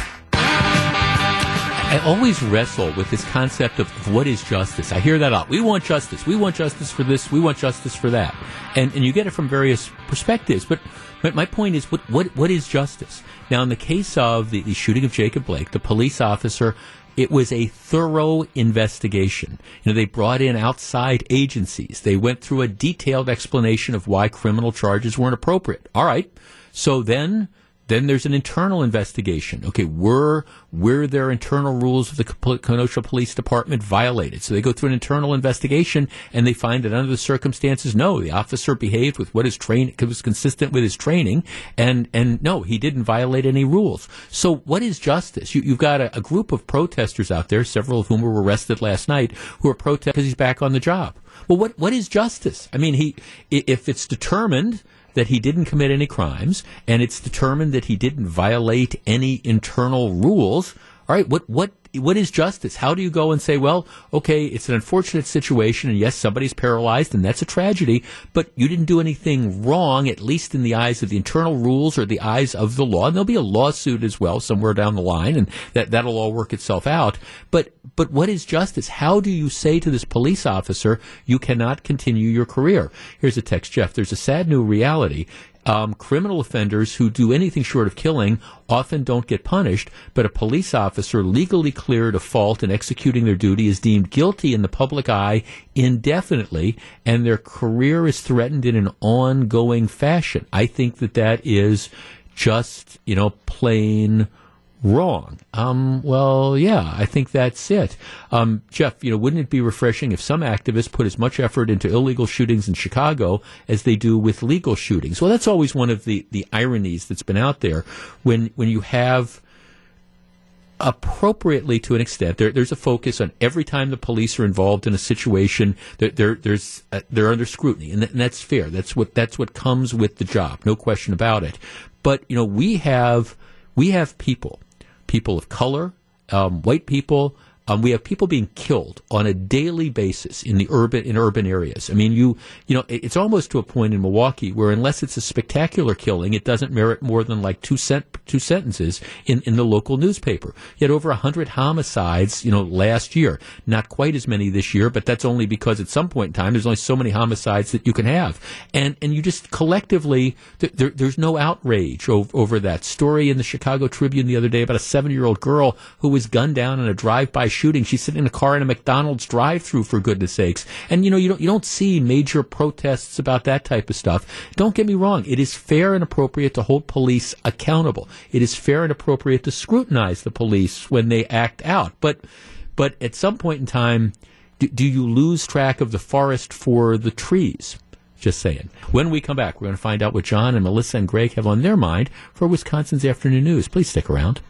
I always wrestle with this concept of what is justice. I hear that a lot. We want justice. We want justice for this. We want justice for that. And and you get it from various perspectives. But but my point is, what what what is justice? Now, in the case of the, the shooting of Jacob Blake, the police officer it was a thorough investigation. You know, they brought in outside agencies. They went through a detailed explanation of why criminal charges weren't appropriate. All right. So then then there's an internal investigation. Okay, were were their internal rules of the Kenosha Police Department violated? So they go through an internal investigation and they find that under the circumstances, no, the officer behaved with what his train was consistent with his training, and and no, he didn't violate any rules. So what is justice? You, have got a, a group of protesters out there, several of whom were arrested last night, who are protesting because he's back on the job. Well, what what is justice? I mean, he if it's determined that he didn't commit any crimes and it's determined that he didn't violate any internal rules, all right, what what what is justice? How do you go and say, well, okay, it's an unfortunate situation, and yes, somebody's paralyzed, and that's a tragedy, but you didn't do anything wrong, at least in the eyes of the internal rules or the eyes of the law. And there'll be a lawsuit as well somewhere down the line, and that that'll all work itself out. But but what is justice? How do you say to this police officer, you cannot continue your career? Here's a text, Jeff. There's a sad new reality um, criminal offenders who do anything short of killing often don't get punished, but a police officer legally cleared of fault in executing their duty is deemed guilty in the public eye indefinitely, and their career is threatened in an ongoing fashion. I think that that is just, you know, plain wrong. Um, well, yeah, I think that's it. Um, Jeff, you know, wouldn't it be refreshing if some activists put as much effort into illegal shootings in Chicago as they do with legal shootings? Well, that's always one of the, the ironies that's been out there when, when you have appropriately to an extent. There, there's a focus on every time the police are involved in a situation, they're, there's uh, they're under scrutiny, and, th- and, that's fair. That's what that's what comes with the job, no question about it. But you know, we have we have people people of color, um, white people, um, we have people being killed on a daily basis in the urban in urban areas. I mean, you you know, it's almost to a point in Milwaukee where unless it's a spectacular killing, it doesn't merit more than like two two sentences in, in the local newspaper. You had over hundred homicides, you know, last year. Not quite as many this year, but that's only because at some point in time there's only so many homicides that you can have, and and you just collectively there, there's no outrage over, over that story in the Chicago Tribune the other day about a seven year old girl who was gunned down in a drive by shooting. She's sitting in a car in a McDonald's drive-through for goodness sakes. And you know, you don't you don't see major protests about that type of stuff. Don't get me wrong. It is fair and appropriate to hold police accountable. It is fair and appropriate to scrutinize the police when they act out. But but at some point in time, do, do you lose track of the forest for the trees? Just saying. When we come back, we're going to find out what John and Melissa and Greg have on their mind for Wisconsin's afternoon news. Please stick around.